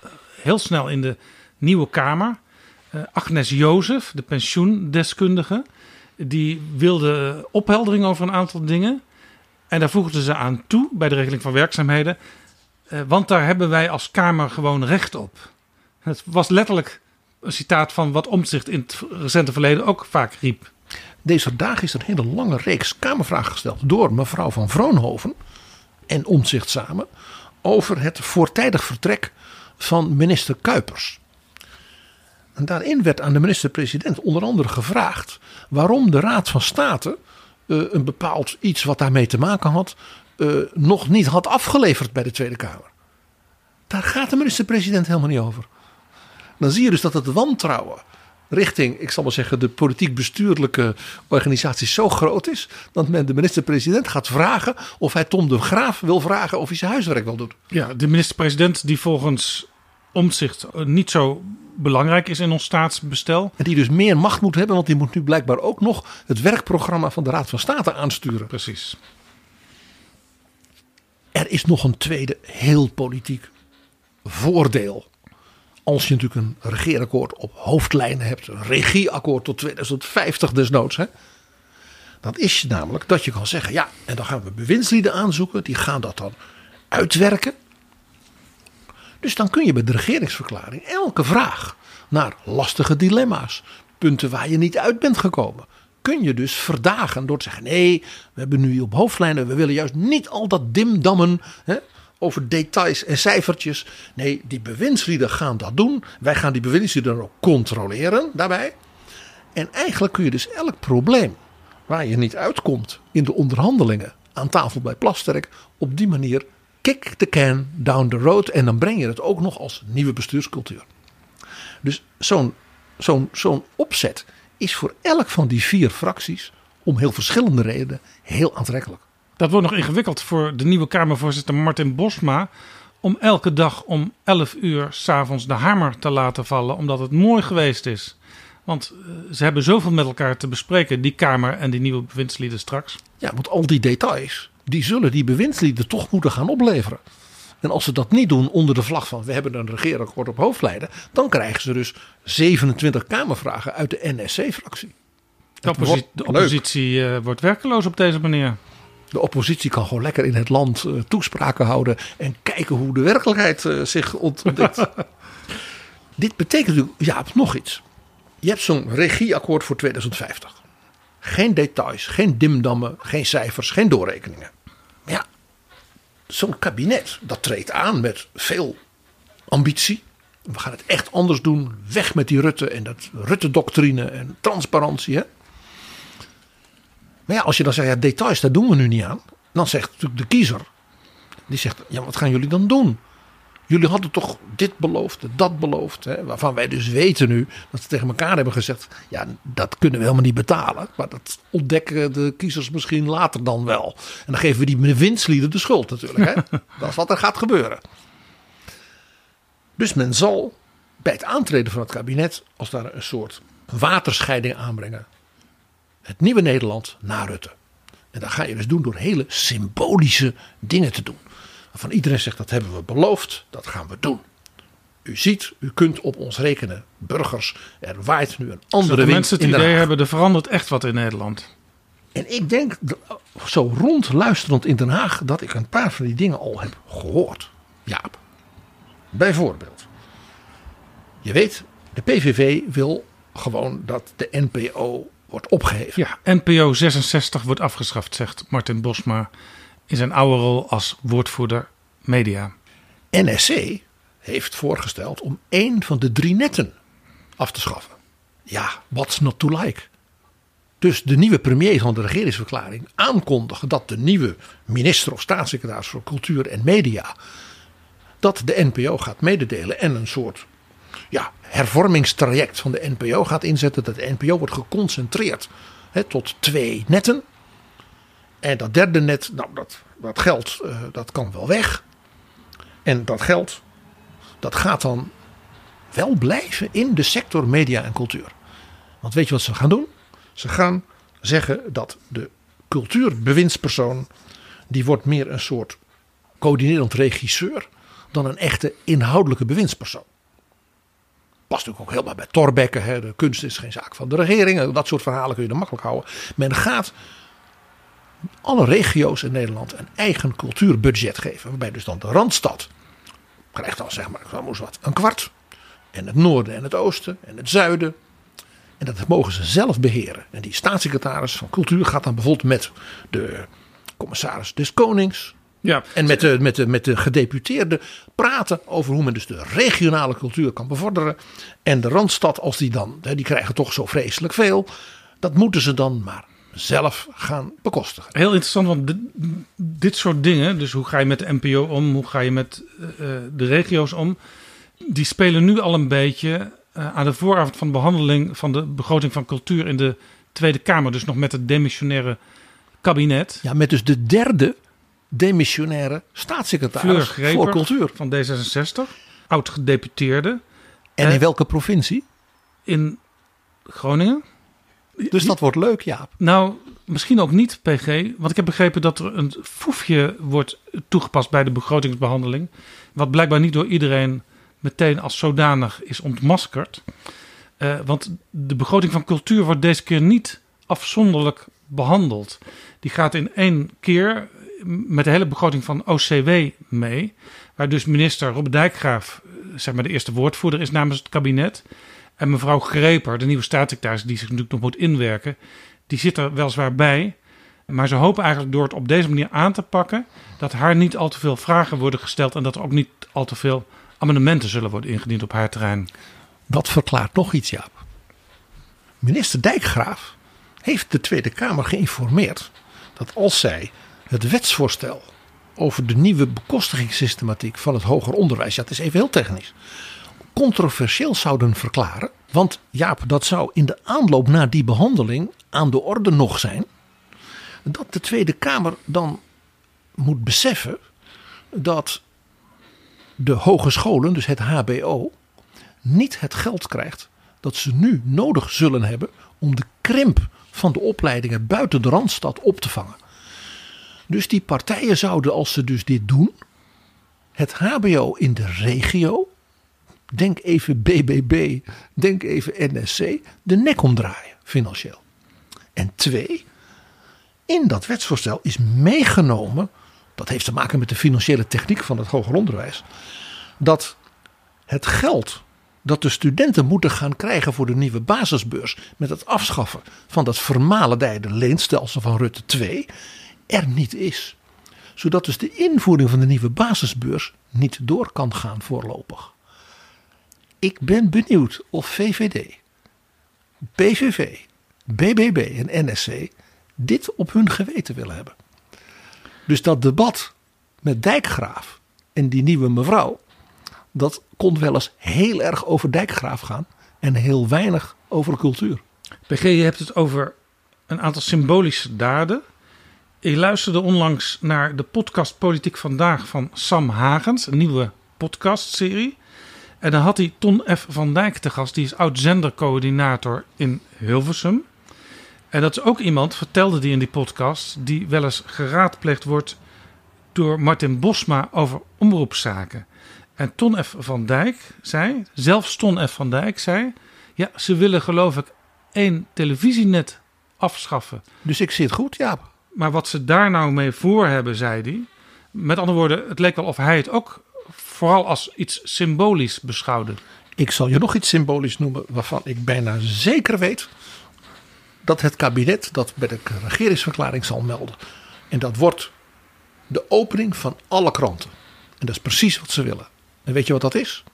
Speaker 6: heel snel in de Nieuwe Kamer. Agnes Jozef, de pensioendeskundige die wilde opheldering over een aantal dingen. En daar voegden ze aan toe bij de regeling van werkzaamheden. Uh, want daar hebben wij als Kamer gewoon recht op. Het was letterlijk een citaat van wat Omtzigt in het recente verleden ook vaak riep.
Speaker 7: Deze dagen is een hele lange reeks Kamervragen gesteld door mevrouw van Vroonhoven en Omtzigt samen over het voortijdig vertrek van minister Kuipers. En daarin werd aan de minister-president onder andere gevraagd waarom de Raad van State een bepaald iets wat daarmee te maken had, uh, nog niet had afgeleverd bij de Tweede Kamer. Daar gaat de minister-president helemaal niet over. Dan zie je dus dat het wantrouwen richting, ik zal maar zeggen, de politiek-bestuurlijke organisatie zo groot is. dat men de minister-president gaat vragen of hij Tom de Graaf wil vragen of hij zijn huiswerk wil doen.
Speaker 6: Ja, de minister-president die volgens omzicht niet zo belangrijk is in ons staatsbestel.
Speaker 7: En die dus meer macht moet hebben, want die moet nu blijkbaar ook nog het werkprogramma van de Raad van State aansturen.
Speaker 6: Precies.
Speaker 7: Er is nog een tweede heel politiek voordeel. Als je natuurlijk een regeerakkoord op hoofdlijnen hebt, een regieakkoord tot 2050 desnoods. Hè, dan is namelijk dat je kan zeggen, ja, en dan gaan we bewindslieden aanzoeken, die gaan dat dan uitwerken. Dus dan kun je bij de regeringsverklaring elke vraag naar lastige dilemma's, punten waar je niet uit bent gekomen, kun je dus verdagen door te zeggen: nee, we hebben nu op hoofdlijnen, we willen juist niet al dat dimdammen hè, over details en cijfertjes. Nee, die bewindslieden gaan dat doen. Wij gaan die bewindslieden ook controleren daarbij. En eigenlijk kun je dus elk probleem waar je niet uitkomt in de onderhandelingen aan tafel bij Plasterk op die manier kick the can down the road. En dan breng je het ook nog als nieuwe bestuurscultuur. Dus zo'n zo'n zo'n opzet is voor elk van die vier fracties om heel verschillende redenen heel aantrekkelijk.
Speaker 6: Dat wordt nog ingewikkeld voor de nieuwe Kamervoorzitter Martin Bosma. Om elke dag om 11 uur s'avonds de hamer te laten vallen. Omdat het mooi geweest is. Want eh, ze hebben zoveel met elkaar te bespreken, die Kamer en die nieuwe bewindslieden straks.
Speaker 7: Ja, want al die details, die zullen die bewindslieden toch moeten gaan opleveren. En als ze dat niet doen onder de vlag van we hebben een regeerakkoord op hoofdlijnen, dan krijgen ze dus 27 Kamervragen uit de NSC-fractie.
Speaker 6: De, de oppositie uh, wordt werkeloos op deze manier.
Speaker 7: De oppositie kan gewoon lekker in het land uh, toespraken houden en kijken hoe de werkelijkheid uh, zich ontwikkelt. Dit betekent natuurlijk, ja, nog iets. Je hebt zo'n regieakkoord voor 2050. Geen details, geen dimdammen, geen cijfers, geen doorrekeningen. Maar ja, zo'n kabinet dat treedt aan met veel ambitie. We gaan het echt anders doen. Weg met die Rutte en dat Rutte-doctrine en transparantie. Hè? Maar ja, als je dan zegt, ja, details, daar doen we nu niet aan. Dan zegt natuurlijk de kiezer. Die zegt, ja, wat gaan jullie dan doen? Jullie hadden toch dit beloofd, dat beloofd. Hè, waarvan wij dus weten nu dat ze tegen elkaar hebben gezegd. Ja, dat kunnen we helemaal niet betalen. Maar dat ontdekken de kiezers misschien later dan wel. En dan geven we die winstlieden de schuld natuurlijk. Hè. dat is wat er gaat gebeuren. Dus men zal bij het aantreden van het kabinet, als daar een soort waterscheiding aanbrengen. Het nieuwe Nederland na Rutte. En dat ga je dus doen door hele symbolische dingen te doen. Waarvan iedereen zegt dat hebben we beloofd, dat gaan we doen. U ziet, u kunt op ons rekenen, burgers. Er waait nu een andere wind
Speaker 6: mensen het
Speaker 7: in
Speaker 6: idee hebben, er verandert echt wat in Nederland.
Speaker 7: En ik denk, zo rondluisterend in Den Haag, dat ik een paar van die dingen al heb gehoord. Jaap. Bijvoorbeeld. Je weet, de PVV wil gewoon dat de NPO wordt opgeheven.
Speaker 6: Ja, NPO 66 wordt afgeschaft, zegt Martin Bosma in zijn oude rol als woordvoerder media.
Speaker 7: NSC heeft voorgesteld om één van de drie netten af te schaffen. Ja, what's not to like? Dus de nieuwe premier van de regeringsverklaring aankondigen dat de nieuwe minister of staatssecretaris voor cultuur en media dat de NPO gaat mededelen en een soort ja, hervormingstraject van de NPO gaat inzetten. Dat de NPO wordt geconcentreerd tot twee netten. En dat derde net, nou, dat, dat geld eh, dat kan wel weg. En dat geld dat gaat dan wel blijven in de sector media en cultuur. Want weet je wat ze gaan doen? Ze gaan zeggen dat de cultuurbewindspersoon die wordt meer een soort coördinerend regisseur dan een echte inhoudelijke bewindspersoon. Past natuurlijk ook helemaal bij Torbekke. Hè? De kunst is geen zaak van de regering. Dat soort verhalen kun je er makkelijk houden. Men gaat alle regio's in Nederland een eigen cultuurbudget geven. Waarbij dus dan de Randstad krijgt dan zeg maar moest wat, een kwart. En het noorden en het oosten en het zuiden. En dat mogen ze zelf beheren. En die staatssecretaris van cultuur gaat dan bijvoorbeeld met de commissaris des Konings.
Speaker 6: Ja.
Speaker 7: En met de, met, de, met de gedeputeerden praten over hoe men dus de regionale cultuur kan bevorderen. En de Randstad, als die dan, die krijgen toch zo vreselijk veel. Dat moeten ze dan maar zelf gaan bekostigen.
Speaker 6: Heel interessant, want dit, dit soort dingen, dus hoe ga je met de NPO om, hoe ga je met eh, de regio's om, die spelen nu al een beetje eh, aan de vooravond van de behandeling van de begroting van cultuur in de Tweede Kamer. Dus nog met het demissionaire kabinet.
Speaker 7: Ja, met dus de derde demissionaire staatssecretaris voor cultuur.
Speaker 6: van D66, oud-gedeputeerde.
Speaker 7: En in welke provincie?
Speaker 6: In Groningen.
Speaker 7: Dus dat wordt leuk, Jaap.
Speaker 6: Nou, misschien ook niet, PG. Want ik heb begrepen dat er een foefje wordt toegepast bij de begrotingsbehandeling. Wat blijkbaar niet door iedereen meteen als zodanig is ontmaskerd. Eh, want de begroting van cultuur wordt deze keer niet afzonderlijk behandeld. Die gaat in één keer met de hele begroting van OCW mee. Waar dus minister Robert Dijkgraaf, eh, zeg maar de eerste woordvoerder is namens het kabinet. En mevrouw Greper, de nieuwe staatssecretaris, die zich natuurlijk nog moet inwerken, die zit er weliswaar bij. Maar ze hopen eigenlijk door het op deze manier aan te pakken, dat haar niet al te veel vragen worden gesteld en dat er ook niet al te veel amendementen zullen worden ingediend op haar terrein.
Speaker 7: Dat verklaart nog iets, Jaap. Minister Dijkgraaf heeft de Tweede Kamer geïnformeerd dat als zij het wetsvoorstel over de nieuwe bekostigingssystematiek van het hoger onderwijs, ja, het is even heel technisch, controversieel zouden verklaren. Want Jaap, dat zou in de aanloop naar die behandeling aan de orde nog zijn. Dat de Tweede Kamer dan moet beseffen dat de hogescholen, dus het HBO, niet het geld krijgt dat ze nu nodig zullen hebben om de krimp van de opleidingen buiten de randstad op te vangen. Dus die partijen zouden, als ze dus dit doen, het HBO in de regio, denk even BBB, denk even NSC, de nek omdraaien financieel. En twee, in dat wetsvoorstel is meegenomen, dat heeft te maken met de financiële techniek van het hoger onderwijs, dat het geld dat de studenten moeten gaan krijgen voor de nieuwe basisbeurs met het afschaffen van dat vermalendijde leenstelsel van Rutte 2 er niet is. Zodat dus de invoering van de nieuwe basisbeurs niet door kan gaan voorlopig. Ik ben benieuwd of VVD, PVV, BBB en NSC dit op hun geweten willen hebben. Dus dat debat met Dijkgraaf en die nieuwe mevrouw, dat kon wel eens heel erg over Dijkgraaf gaan en heel weinig over cultuur.
Speaker 6: PG, je hebt het over een aantal symbolische daden. Ik luisterde onlangs naar de podcast Politiek Vandaag van Sam Hagens, een nieuwe podcastserie. En dan had hij Ton F. van Dijk te gast. Die is oud-zendercoördinator in Hilversum. En dat is ook iemand, vertelde die in die podcast... die wel eens geraadpleegd wordt door Martin Bosma over omroepzaken. En Ton F. van Dijk zei, zelfs Ton F. van Dijk zei... ja, ze willen geloof ik één televisienet afschaffen.
Speaker 7: Dus ik zit goed, ja.
Speaker 6: Maar wat ze daar nou mee voor hebben, zei hij... met andere woorden, het leek wel of hij het ook vooral als iets symbolisch beschouwde.
Speaker 7: Ik zal je nog iets symbolisch noemen waarvan ik bijna zeker weet dat het kabinet dat bij de regeringsverklaring zal melden. En dat wordt de opening van alle kranten. En dat is precies wat ze willen. En weet je wat dat is?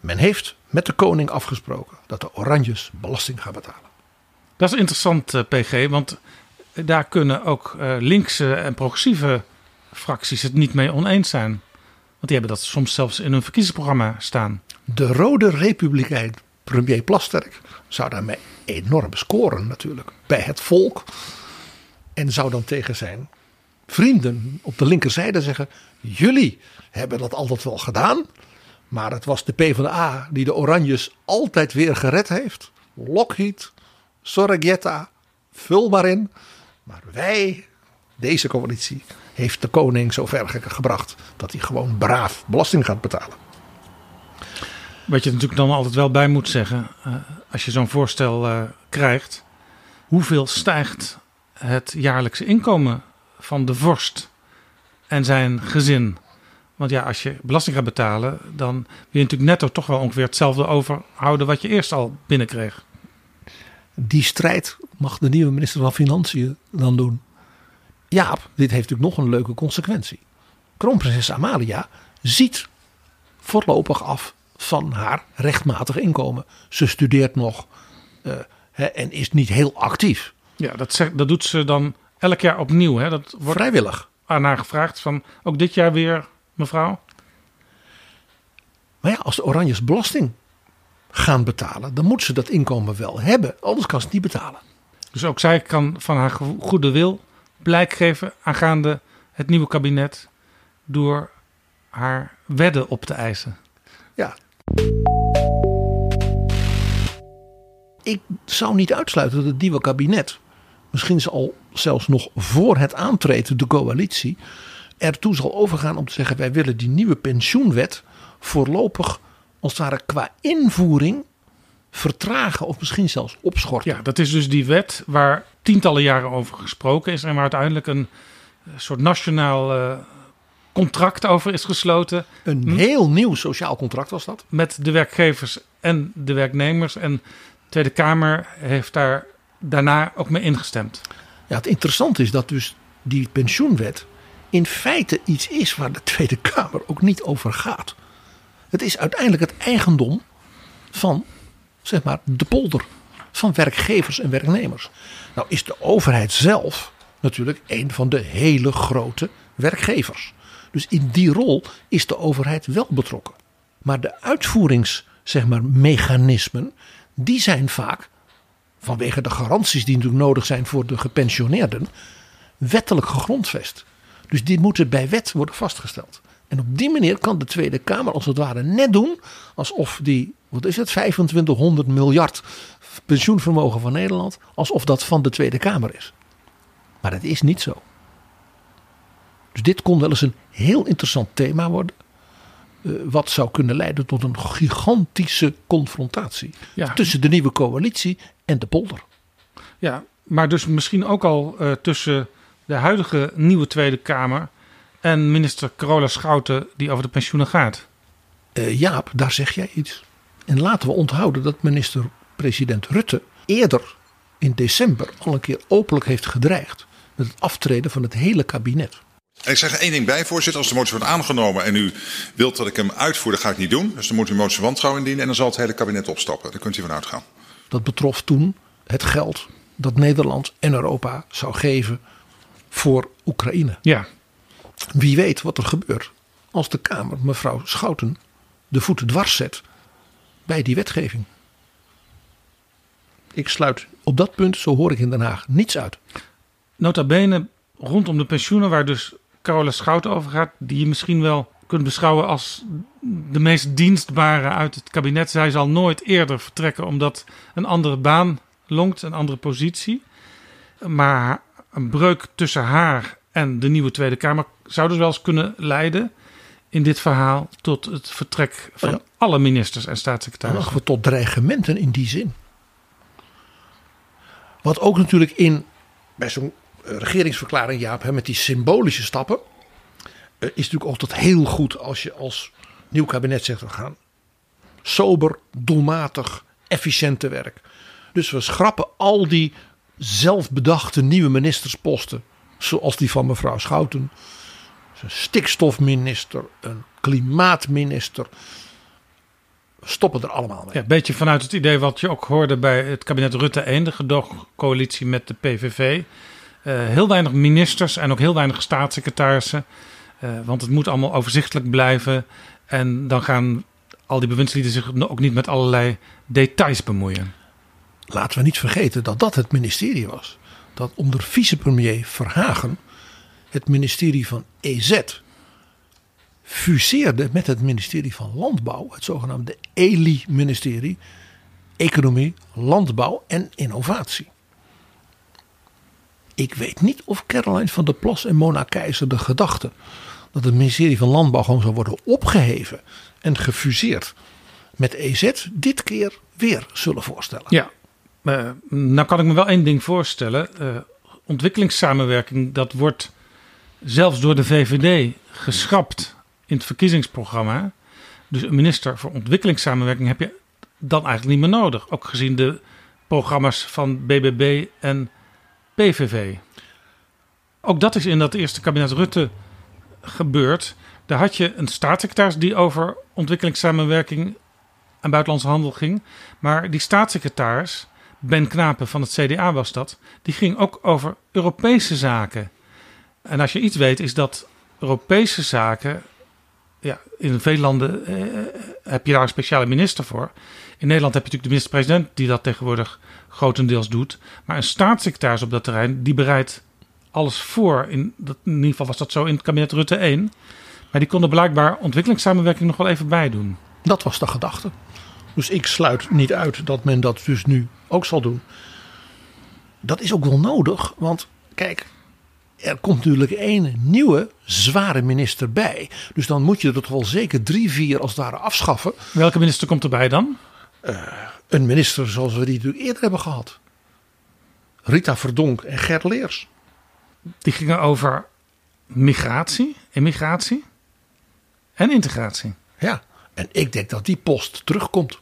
Speaker 7: Men heeft met de koning afgesproken dat de Oranjes belasting gaan betalen.
Speaker 6: Dat is interessant, eh, PG, want daar kunnen ook eh, linkse en progressieve fracties het niet mee oneens zijn. Die hebben dat soms zelfs in hun verkiezingsprogramma staan.
Speaker 7: De rode republikein premier Plasterk zou daarmee enorm scoren natuurlijk bij het volk. En zou dan tegen zijn vrienden op de linkerzijde zeggen: Jullie hebben dat altijd wel gedaan. Maar het was de PvdA die de Oranjes altijd weer gered heeft. Lockheed, Sorregetta, vul maar in. Maar wij, deze coalitie, heeft de koning zover gebracht dat hij gewoon braaf belasting gaat betalen.
Speaker 6: Wat je natuurlijk dan altijd wel bij moet zeggen, uh, als je zo'n voorstel uh, krijgt, hoeveel stijgt het jaarlijkse inkomen van de vorst en zijn gezin? Want ja, als je belasting gaat betalen, dan wil je natuurlijk netto toch wel ongeveer hetzelfde overhouden wat je eerst al binnenkreeg.
Speaker 7: Die strijd mag de nieuwe minister van Financiën dan doen. Jaap, dit heeft natuurlijk nog een leuke consequentie. Kroonprinses Amalia ziet voorlopig af van haar rechtmatig inkomen. Ze studeert nog uh, hè, en is niet heel actief.
Speaker 6: Ja, dat, dat doet ze dan elk jaar opnieuw. Hè? Dat wordt
Speaker 7: Vrijwillig.
Speaker 6: aan haar gevraagd van ook dit jaar weer, mevrouw.
Speaker 7: Maar ja, als de Oranjes belasting gaan betalen, dan moet ze dat inkomen wel hebben. Anders kan ze het niet betalen.
Speaker 6: Dus ook zij kan van haar goede wil blijk geven aangaande het nieuwe kabinet door haar wedden op te eisen.
Speaker 7: Ja. Ik zou niet uitsluiten dat het nieuwe kabinet, misschien zal zelfs nog voor het aantreden de coalitie, ertoe zal overgaan om te zeggen: wij willen die nieuwe pensioenwet voorlopig, als het ware qua invoering, vertragen of misschien zelfs opschorten.
Speaker 6: Ja, dat is dus die wet waar tientallen jaren over gesproken is en waar uiteindelijk een soort nationaal uh, contract over is gesloten.
Speaker 7: Een hm? heel nieuw sociaal contract was dat.
Speaker 6: Met de werkgevers en de werknemers. En de Tweede Kamer heeft daar daarna ook mee ingestemd.
Speaker 7: Ja, het interessante is dat dus die pensioenwet in feite iets is waar de Tweede Kamer ook niet over gaat. Het is uiteindelijk het eigendom van zeg maar, de polder van werkgevers en werknemers. Nou is de overheid zelf natuurlijk een van de hele grote werkgevers. Dus in die rol is de overheid wel betrokken. Maar de uitvoerings, zeg maar, die zijn vaak, vanwege de garanties die natuurlijk nodig zijn voor de gepensioneerden, wettelijk gegrondvest. Dus die moeten bij wet worden vastgesteld. En op die manier kan de Tweede Kamer als het ware net doen alsof die, wat is het, 2500 miljard pensioenvermogen van Nederland, alsof dat van de Tweede Kamer is. Maar dat is niet zo. Dus dit kon wel eens een heel interessant thema worden. Uh, wat zou kunnen leiden tot een gigantische confrontatie ja. tussen de nieuwe coalitie en de polder.
Speaker 6: Ja, maar dus misschien ook al uh, tussen de huidige nieuwe Tweede Kamer en minister Carola Schouten die over de pensioenen gaat.
Speaker 7: Uh, Jaap, daar zeg jij iets. En laten we onthouden dat minister-president Rutte eerder in december al een keer openlijk heeft gedreigd met het aftreden van het hele kabinet.
Speaker 10: En ik zeg er één ding bij, voorzitter. Als de motie wordt aangenomen en u wilt dat ik hem uitvoer, dan ga ik niet doen. Dus dan moet u een motie wantrouwen indienen en dan zal het hele kabinet opstappen. Daar kunt u van uitgaan.
Speaker 7: Dat betrof toen het geld dat Nederland en Europa zou geven voor Oekraïne.
Speaker 6: Ja.
Speaker 7: Wie weet wat er gebeurt als de Kamer mevrouw Schouten de voeten dwars zet bij die wetgeving. Ik sluit op dat punt, zo hoor ik in Den Haag, niets uit.
Speaker 6: Nota bene rondom de pensioenen, waar dus Carola Schouten over gaat, die je misschien wel kunt beschouwen als de meest dienstbare uit het kabinet. Zij zal nooit eerder vertrekken omdat een andere baan longt, een andere positie. Maar een breuk tussen haar en de nieuwe Tweede Kamer zou dus wel eens kunnen leiden in dit verhaal tot het vertrek van
Speaker 7: Ja.
Speaker 6: alle ministers en staatssecretarissen.
Speaker 7: we tot dreigementen in die zin. Wat ook natuurlijk in bij zo'n eh, regeringsverklaring, Jaap, hè, met die symbolische stappen, eh, is natuurlijk altijd heel goed als je als nieuw kabinet zegt: we gaan sober, doelmatig, efficiënt te werk. Dus we schrappen al die zelfbedachte nieuwe ministersposten, zoals die van mevrouw Schouten, een stikstofminister, een klimaatminister. We stoppen er allemaal mee.
Speaker 6: Ja, een beetje vanuit het idee wat je ook hoorde bij het kabinet Rutte 1, de gedoogcoalitie met de PVV. Eh, heel weinig ministers en ook heel weinig staatssecretarissen. Eh, want het moet allemaal overzichtelijk blijven. En dan gaan al die bewindslieden zich ook niet met allerlei details bemoeien.
Speaker 7: Laten we niet vergeten dat dat het ministerie was. Dat onder vicepremier Verhagen het ministerie van EZ fuseerde met het ministerie van Landbouw, het zogenaamde ELI-ministerie, Economie, Landbouw en Innovatie. Ik weet niet of Caroline van der Plas en Mona Keizer de gedachte dat het ministerie van Landbouw gewoon zou worden opgeheven en gefuseerd met EZ dit keer weer zullen voorstellen.
Speaker 6: Ja, eh, nou kan ik me wel één ding voorstellen. Eh, ontwikkelingssamenwerking, dat wordt zelfs door de VVD geschrapt in het verkiezingsprogramma. Dus een minister voor ontwikkelingssamenwerking heb je dan eigenlijk niet meer nodig. Ook gezien de programma's van BBB en PVV. Ook dat is in dat eerste kabinet Rutte gebeurd. Daar had je een staatssecretaris die over ontwikkelingssamenwerking en buitenlandse handel ging. Maar die staatssecretaris, Ben Knapen van het CDA was dat, die ging ook over Europese zaken. En als je iets weet, is dat Europese zaken. Ja, in veel landen eh, heb je daar een speciale minister voor. In Nederland heb je natuurlijk de minister-president die dat tegenwoordig grotendeels doet. Maar een staatssecretaris op dat terrein, die bereidt alles voor. In, dat, in ieder geval was dat zo in het kabinet Rutte 1. Maar die kon er blijkbaar ontwikkelingssamenwerking nog wel even bij doen.
Speaker 7: Dat was de gedachte. Dus ik sluit niet uit dat men dat dus nu ook zal doen. Dat is ook wel nodig, want kijk, er komt natuurlijk één nieuwe zware minister bij. Dus dan moet je er toch wel zeker drie, vier als het ware afschaffen.
Speaker 6: Welke minister komt erbij dan?
Speaker 7: een minister zoals we die natuurlijk eerder hebben gehad. Rita Verdonk en Gert Leers.
Speaker 6: Die gingen over migratie, immigratie en integratie.
Speaker 7: Ja, en ik denk dat die post terugkomt.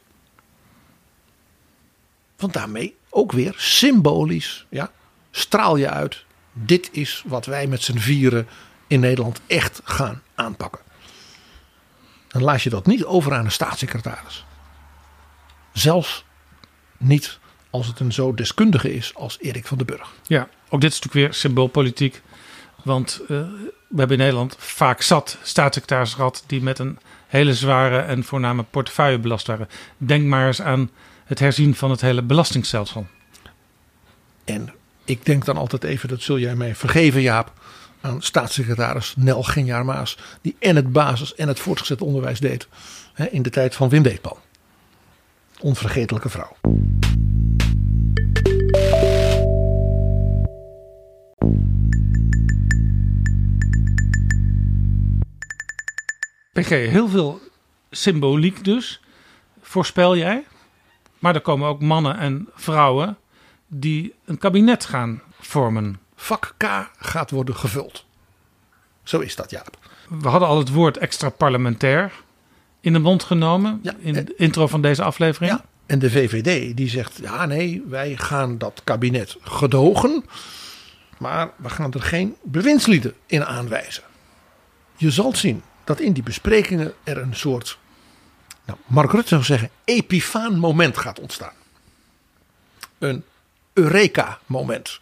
Speaker 7: Want daarmee ook weer symbolisch ja, straal je uit. Dit is wat wij met z'n vieren in Nederland echt gaan aanpakken. Dan laat je dat niet over aan een staatssecretaris. Zelfs niet als het een zo deskundige is als Erik van den Burg.
Speaker 6: Ja, ook dit is natuurlijk weer symboolpolitiek. Want eh, we hebben in Nederland vaak zat staatssecretaris gehad die met een hele zware en voorname portefeuille belast waren. Denk maar eens aan het herzien van het hele belastingstelsel.
Speaker 7: En ik denk dan altijd even, dat zul jij mij vergeven Jaap, aan staatssecretaris Nel Genjaar Maas. Die en het basis en het voortgezet onderwijs deed hè, in de tijd van Wim Deetman. Onvergetelijke vrouw.
Speaker 6: PG, heel veel symboliek dus, voorspel jij. Maar er komen ook mannen en vrouwen die een kabinet gaan vormen.
Speaker 7: Vak K gaat worden gevuld. Zo is dat, Jaap.
Speaker 6: We hadden al het woord extra parlementair in de mond genomen in de intro van deze aflevering.
Speaker 7: Ja, en de VVD die zegt, ja nee, wij gaan dat kabinet gedogen. Maar we gaan er geen bewindslieden in aanwijzen. Je zult zien dat in die besprekingen er een soort, nou, Mark Rutte zou zeggen, epifaan moment gaat ontstaan. Een Eureka-moment.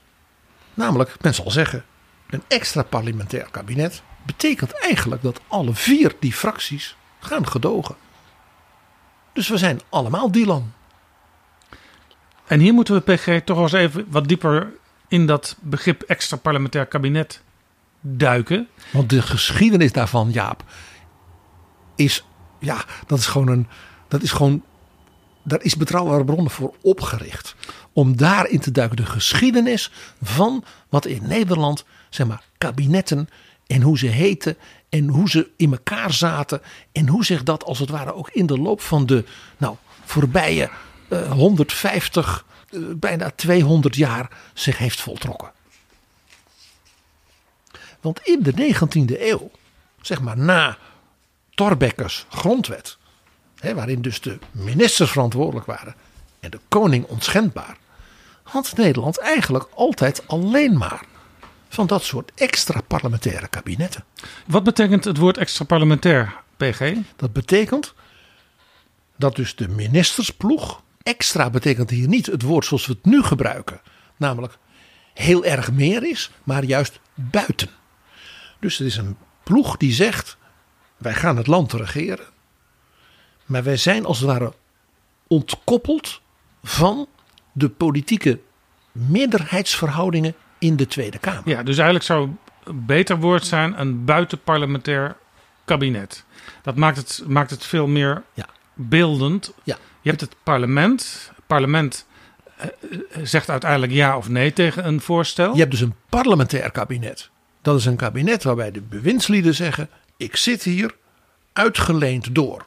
Speaker 7: Namelijk, men zal zeggen, een extra parlementair kabinet betekent eigenlijk dat alle vier die fracties gaan gedogen. Dus we zijn allemaal Dylan.
Speaker 6: En hier moeten we PG toch wel eens even wat dieper in dat begrip extra parlementair kabinet duiken.
Speaker 7: Want de geschiedenis daarvan, Jaap, is, ja, dat is gewoon een, dat is gewoon, daar is betrouwbare bronnen voor opgericht. Om daarin te duiken, de geschiedenis van wat in Nederland, zeg maar, kabinetten en hoe ze heten en hoe ze in elkaar zaten en hoe zich dat als het ware ook in de loop van de nou, voorbije eh, 150, eh, bijna 200 jaar zich heeft voltrokken. Want in de 19e eeuw, zeg maar na Torbekkers grondwet, hè, waarin dus de ministers verantwoordelijk waren en de koning onschendbaar, had Nederland eigenlijk altijd alleen maar van dat soort extra parlementaire kabinetten.
Speaker 6: Wat betekent het woord extra parlementair, PG?
Speaker 7: Dat betekent dat dus de ministersploeg, extra betekent hier niet het woord zoals we het nu gebruiken, namelijk heel erg meer is, maar juist buiten. Dus het is een ploeg die zegt: wij gaan het land regeren, maar wij zijn als het ware ontkoppeld van de politieke meerderheidsverhoudingen in de Tweede Kamer.
Speaker 6: Ja, dus eigenlijk zou een beter woord zijn een buitenparlementair kabinet. Dat maakt het, maakt het veel meer
Speaker 7: ja.
Speaker 6: beeldend.
Speaker 7: Ja.
Speaker 6: Je hebt het parlement. Het parlement eh, zegt uiteindelijk ja of nee tegen een voorstel.
Speaker 7: Je hebt dus een parlementair kabinet. Dat is een kabinet waarbij de bewindslieden zeggen: ik zit hier uitgeleend door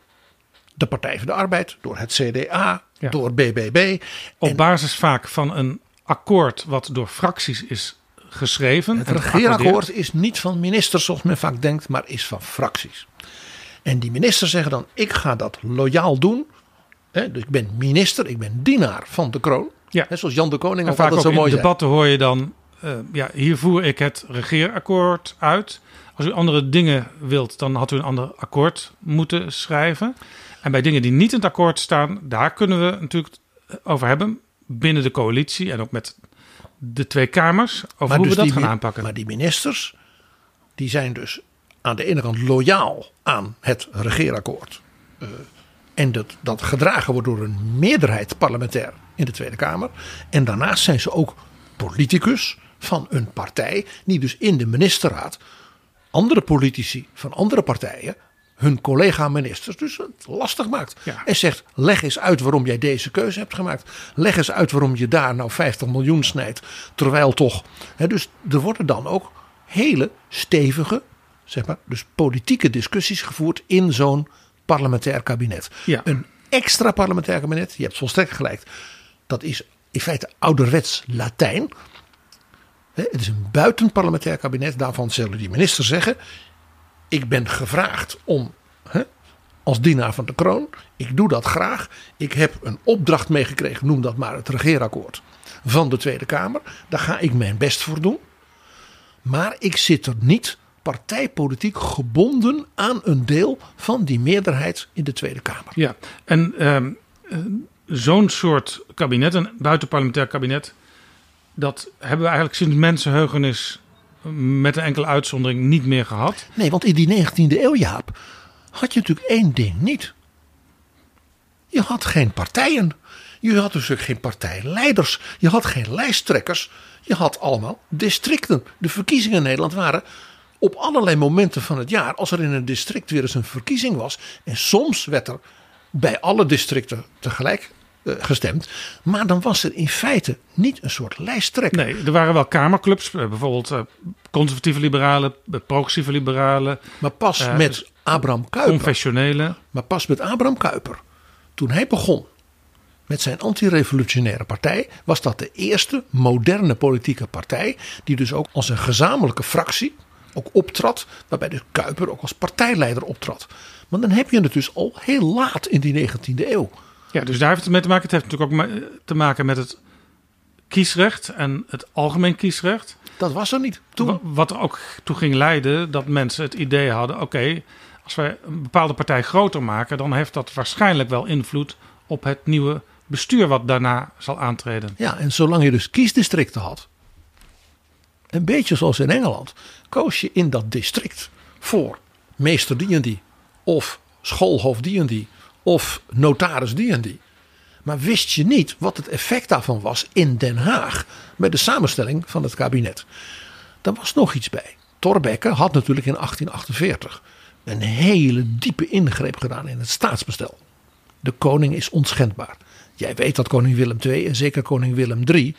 Speaker 7: de Partij van de Arbeid, door het CDA,
Speaker 6: Ja.
Speaker 7: door BBB.
Speaker 6: Op basis vaak van een akkoord wat door fracties is geschreven.
Speaker 7: Het regeerakkoord is niet van ministers zoals men vaak denkt, maar is van fracties. En die ministers zeggen dan: ik ga dat loyaal doen. Dus ik ben minister, ik ben dienaar van de kroon.
Speaker 6: Ja.
Speaker 7: Zoals Jan de Koning
Speaker 6: En
Speaker 7: ook
Speaker 6: vaak
Speaker 7: altijd
Speaker 6: ook
Speaker 7: zo mooi
Speaker 6: in
Speaker 7: zei.
Speaker 6: debatten hoor je dan, eh, ja, hier voer ik het regeerakkoord uit. Als u andere dingen wilt, dan had u een ander akkoord moeten schrijven. En bij dingen die niet in het akkoord staan, daar kunnen we natuurlijk over hebben. Binnen de coalitie en ook met de twee kamers. Over
Speaker 7: Maar
Speaker 6: hoe
Speaker 7: dus
Speaker 6: we dat
Speaker 7: die
Speaker 6: gaan aanpakken.
Speaker 7: Maar die ministers, die zijn dus aan de ene kant loyaal aan het regeerakkoord. Eh, en dat, dat gedragen wordt door een meerderheid parlementair in de Tweede Kamer. En daarnaast zijn ze ook politicus van een partij, die dus in de ministerraad andere politici van andere partijen, hun collega-ministers, dus het lastig maakt. En zegt: leg eens uit waarom jij deze keuze hebt gemaakt. Leg eens uit waarom je daar nou 50 miljoen snijdt. Terwijl toch. Hè, dus er worden dan ook hele stevige, zeg maar, dus politieke discussies gevoerd in zo'n parlementair kabinet.
Speaker 6: Ja.
Speaker 7: Een extra parlementair kabinet, je hebt volstrekt gelijk. Dat is in feite ouderwets Latijn. Het is een buitenparlementair kabinet. Daarvan zullen die ministers zeggen: Ik ben gevraagd om hè, als dienaar van de kroon. Ik doe dat graag. Ik heb een opdracht meegekregen, noem dat maar het regeerakkoord van de Tweede Kamer. Daar ga ik mijn best voor doen. Maar ik zit er niet partijpolitiek gebonden aan een deel van die meerderheid in de Tweede Kamer.
Speaker 6: Ja, en ehm, eh, zo'n soort kabinet, een buitenparlementair kabinet, dat hebben we eigenlijk sinds mensenheugenis eh, met een enkele uitzondering niet meer gehad.
Speaker 7: Nee, want in die 19e eeuw, Jaap, had je natuurlijk één ding niet. Je had geen partijen. Je had dus ook geen partijleiders. Je had geen lijsttrekkers. Je had allemaal districten. De verkiezingen in Nederland waren op allerlei momenten van het jaar. Als er in een district weer eens een verkiezing was. En soms werd er bij alle districten tegelijk gestemd. Maar dan was er in feite niet een soort lijsttrekker.
Speaker 6: Nee, er waren wel kamerclubs, eh, bijvoorbeeld eh, conservatieve liberalen, eh, progressieve liberalen.
Speaker 7: Maar pas
Speaker 6: eh,
Speaker 7: met Abraham Kuyper.
Speaker 6: Confessionele.
Speaker 7: Maar pas met Abraham Kuyper, toen hij begon met zijn antirevolutionaire partij, was dat de eerste moderne politieke partij die dus ook als een gezamenlijke fractie ook optrad, waarbij dus Kuyper ook als partijleider optrad. Maar dan heb je het dus al heel laat in die 19e eeuw.
Speaker 6: Ja, dus daar heeft het mee te maken. Het heeft natuurlijk ook te maken met het kiesrecht en het algemeen kiesrecht.
Speaker 7: Dat was er niet toen.
Speaker 6: Wa- Wat er ook toe ging leiden dat mensen het idee hadden: oké, als wij een bepaalde partij groter maken, dan heeft dat waarschijnlijk wel invloed op het nieuwe bestuur wat daarna zal aantreden.
Speaker 7: Ja, en zolang je dus kiesdistricten had, een beetje zoals in Engeland, koos je in dat district voor meester die en die, of schoolhoofd die en die, of notaris die en die. Maar wist je niet wat het effect daarvan was in Den Haag bij de samenstelling van het kabinet. Daar was nog iets bij. Thorbecke had natuurlijk in 1848 een hele diepe ingreep gedaan in het staatsbestel. De koning is onschendbaar. Jij weet dat koning Willem II en zeker koning Willem III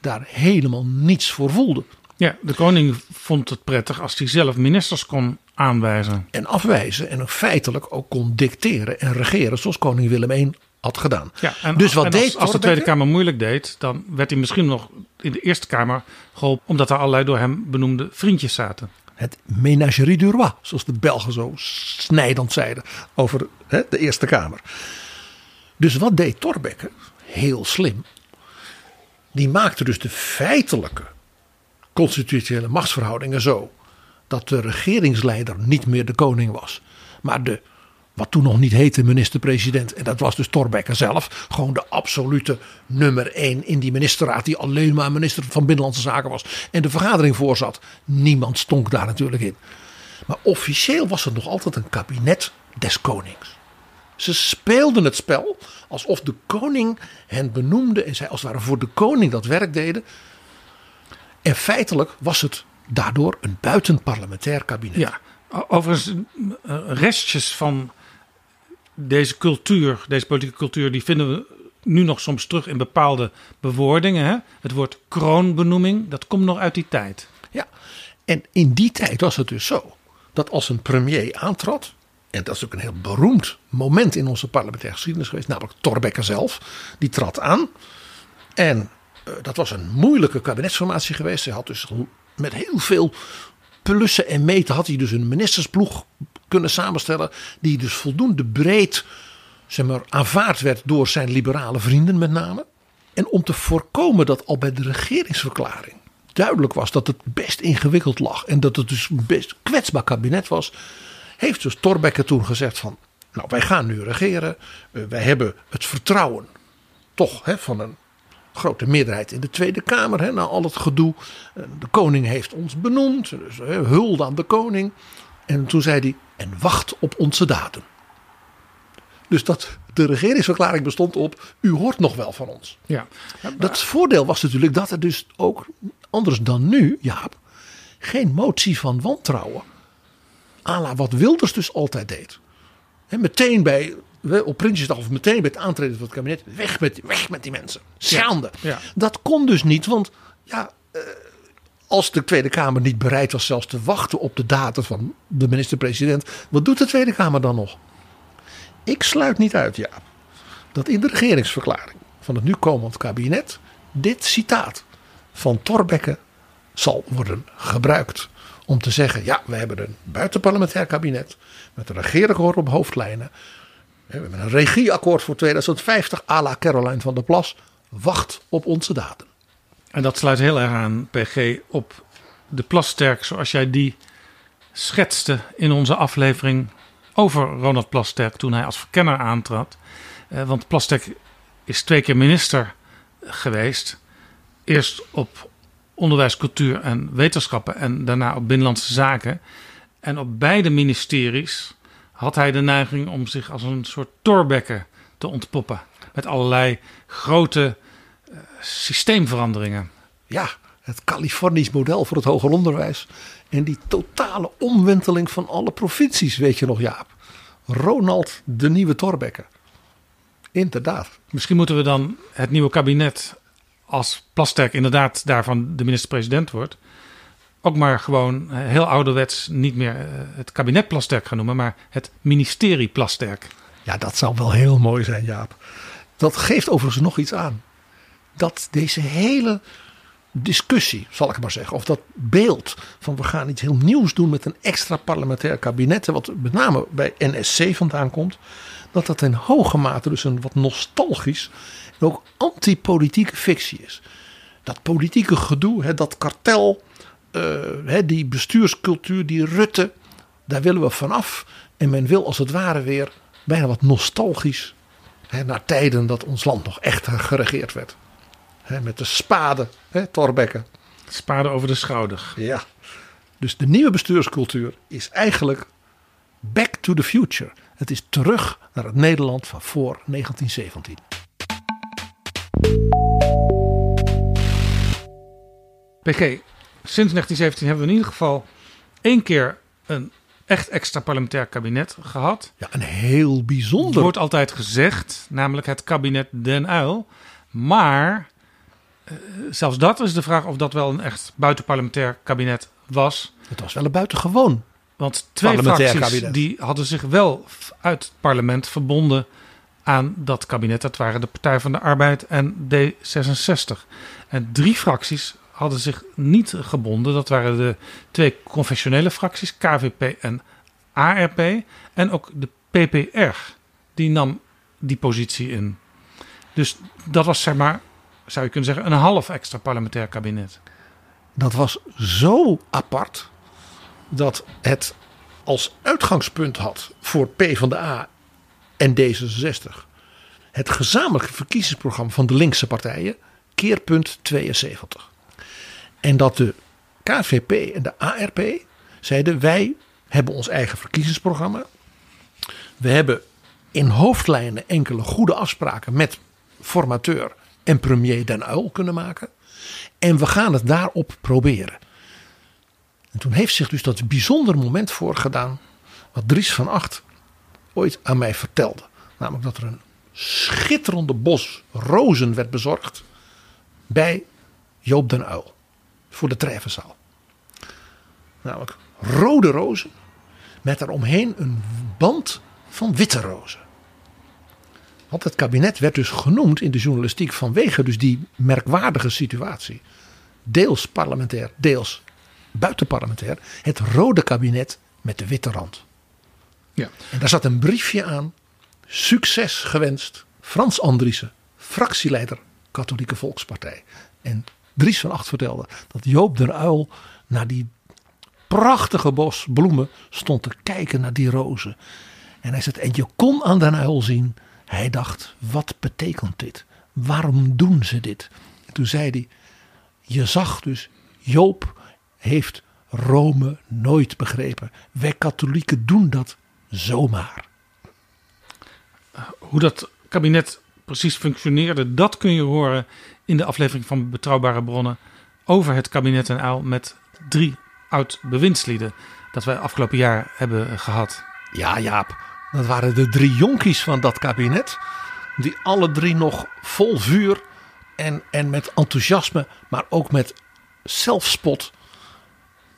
Speaker 7: daar helemaal niets voor voelde.
Speaker 6: Ja, de koning vond het prettig als hij zelf ministers kon aanwijzen.
Speaker 7: En afwijzen en feitelijk ook kon dicteren en regeren zoals koning Willem I had gedaan.
Speaker 6: Ja, en,
Speaker 7: dus wat
Speaker 6: en
Speaker 7: deed
Speaker 6: als, de Tweede Kamer moeilijk deed, dan werd hij misschien nog in de Eerste Kamer geholpen, omdat er allerlei door hem benoemde vriendjes zaten.
Speaker 7: Het ménagerie du roi, zoals de Belgen zo snijdend zeiden over hè, de Eerste Kamer. Dus wat deed Thorbecke? Heel slim. Die maakte dus de feitelijke constitutionele machtsverhoudingen zo dat de regeringsleider niet meer de koning was, maar de wat toen nog niet heette minister-president. En dat was dus Thorbecke zelf. Gewoon de absolute nummer één in die ministerraad. Die alleen maar minister van Binnenlandse Zaken was. En de vergadering voorzat. Niemand stonk daar natuurlijk in. Maar officieel was het nog altijd een kabinet des konings. Ze speelden het spel alsof de koning hen benoemde. En zij als het ware voor de koning dat werk deden. En feitelijk was het daardoor een buitenparlementair kabinet.
Speaker 6: Ja, overigens restjes van deze cultuur, deze politieke cultuur, die vinden we nu nog soms terug in bepaalde bewoordingen. Hè? Het woord kroonbenoeming, dat komt nog uit die tijd.
Speaker 7: Ja, en in die tijd was het dus zo dat als een premier aantrad, en dat is ook een heel beroemd moment in onze parlementaire geschiedenis geweest, namelijk Thorbecke zelf, die trad aan. En uh, dat was een moeilijke kabinetsformatie geweest. Hij had dus met heel veel plussen en meten had hij dus een ministersploeg kunnen samenstellen. Die dus voldoende breed zeg maar, aanvaard werd door zijn liberale vrienden met name. En om te voorkomen dat al bij de regeringsverklaring duidelijk was dat het best ingewikkeld lag. En dat het dus een best kwetsbaar kabinet was. Heeft dus Thorbecke toen gezegd van nou wij gaan nu regeren. Uh, wij hebben het vertrouwen toch hè, van een grote meerderheid in de Tweede Kamer. Hè, na al het gedoe. De koning heeft ons benoemd. Dus hè, hulde aan de koning. En toen zei hij, en wacht op onze daden. Dus dat de regeringsverklaring bestond op, u hoort nog wel van ons.
Speaker 6: Ja.
Speaker 7: Dat voordeel was natuurlijk dat er dus ook, anders dan nu, Jaap, geen motie van wantrouwen. Ala wat Wilders dus altijd deed. Meteen bij, op Prinsjesdag of meteen bij het aantreden van het kabinet, weg met, weg met die mensen. Schande.
Speaker 6: Ja. Ja.
Speaker 7: Dat kon dus niet, want ja, uh, als de Tweede Kamer niet bereid was zelfs te wachten op de data van de minister-president, wat doet de Tweede Kamer dan nog? Ik sluit niet uit, ja, dat in de regeringsverklaring van het nu komend kabinet dit citaat van Thorbecke zal worden gebruikt om te zeggen: ja, we hebben een buitenparlementair kabinet met een regeerakkoord op hoofdlijnen. We hebben een regieakkoord voor 2050 à la Caroline van der Plas. Wacht op onze daden.
Speaker 6: En dat sluit heel erg aan, PG, op de Plasterk zoals jij die schetste in onze aflevering over Ronald Plasterk toen hij als verkenner aantrad. Eh, want Plasterk is twee keer minister geweest. Eerst op onderwijs, cultuur en wetenschappen en daarna op binnenlandse zaken. En op beide ministeries had hij de neiging om zich als een soort Thorbecke te ontpoppen. Met allerlei grote uh, systeemveranderingen.
Speaker 7: Ja, het Californisch model voor het hoger onderwijs. En die totale omwenteling van alle provincies, weet je nog Jaap. Ronald de nieuwe Thorbecke. Inderdaad.
Speaker 6: Misschien moeten we dan het nieuwe kabinet, als Plasterk inderdaad daarvan de minister-president wordt, ook maar gewoon heel ouderwets niet meer het kabinet Plasterk gaan noemen, maar het ministerie Plasterk.
Speaker 7: Ja, dat zou wel heel mooi zijn, Jaap. Dat geeft overigens nog iets aan. Dat deze hele discussie, zal ik maar zeggen, of dat beeld van we gaan iets heel nieuws doen met een extra parlementair kabinet, wat met name bij NSC vandaan komt, dat dat in hoge mate dus een wat nostalgisch en ook antipolitieke fictie is. Dat politieke gedoe, dat kartel, hè, die bestuurscultuur, die Rutte, daar willen we vanaf. En men wil als het ware weer bijna wat nostalgisch hè, naar tijden dat ons land nog echt geregeerd werd. Hè, met de spade, hè, Thorbecke.
Speaker 6: Spade over de schouder.
Speaker 7: Ja. Dus de nieuwe bestuurscultuur is eigenlijk back to the future. Het is terug naar het Nederland van voor 1917.
Speaker 6: PG, sinds 1917 hebben we in ieder geval één keer een echt extra parlementair kabinet gehad.
Speaker 7: Ja, een heel bijzonder.
Speaker 6: wordt altijd gezegd, namelijk het kabinet Den Uil. Maar uh, zelfs dat is de vraag of dat wel een echt buitenparlementair kabinet was.
Speaker 7: Het was wel een buitengewoon.
Speaker 6: Want twee fracties kabinet. die hadden zich wel uit het parlement verbonden aan dat kabinet. Dat waren de Partij van de Arbeid en D66. En drie fracties hadden zich niet gebonden. Dat waren de twee confessionele fracties, KVP en ARP. En ook de PPR, die nam die positie in. Dus dat was zeg maar, zou je kunnen zeggen, een half extra parlementair kabinet.
Speaker 7: Dat was zo apart dat het als uitgangspunt had voor P van de A en D66 het gezamenlijke verkiezingsprogramma van de linkse partijen, keerpunt 72. En dat de KVP en de ARP zeiden: wij hebben ons eigen verkiezingsprogramma. We hebben in hoofdlijnen enkele goede afspraken met formateur en premier Den Uyl kunnen maken. En we gaan het daarop proberen. En toen heeft zich dus dat bijzonder moment voorgedaan. Wat Dries van Acht ooit aan mij vertelde. Namelijk dat er een schitterende bos rozen werd bezorgd bij Joop den Uyl voor de treffenzaal. Namelijk rode rozen met daaromheen een band van witte rozen. Want het kabinet werd dus genoemd in de journalistiek vanwege dus die merkwaardige situatie. Deels parlementair, deels buitenparlementair. Het rode kabinet met de witte rand.
Speaker 6: Ja.
Speaker 7: En daar zat een briefje aan. Succes gewenst. Frans Andriessen, fractieleider Katholieke Volkspartij. En Dries van Acht vertelde dat Joop den Uil naar die prachtige bos bloemen stond te kijken naar die rozen. En hij zei, en je kon aan den Uil zien, hij dacht, wat betekent dit? Waarom doen ze dit? En toen zei hij, je zag dus, Joop heeft Rome nooit begrepen. Wij katholieken doen dat zomaar.
Speaker 6: Hoe dat kabinet precies functioneerde, dat kun je horen in de aflevering van Betrouwbare Bronnen over het kabinet en Uil met drie oud-bewindslieden dat wij afgelopen jaar hebben gehad.
Speaker 7: Ja, Jaap, dat waren de drie jonkies van dat kabinet. Die alle drie nog vol vuur en, en met enthousiasme, maar ook met zelfspot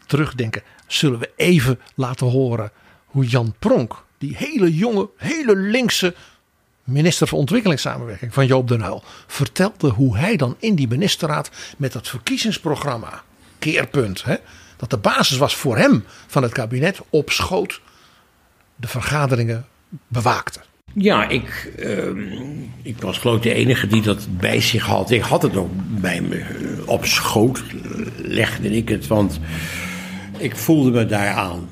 Speaker 7: terugdenken. Zullen we even laten horen hoe Jan Pronk, die hele jonge, hele linkse minister van Ontwikkelingssamenwerking van Joop den Uyl, vertelde hoe hij dan in die ministerraad met dat verkiezingsprogramma, keerpunt, hè, dat de basis was voor hem van het kabinet, op schoot de vergaderingen bewaakte.
Speaker 11: Ja, ik, uh, ik was geloof ik de enige die dat bij zich had. Ik had het ook bij me op schoot, legde ik het, want ik voelde me daaraan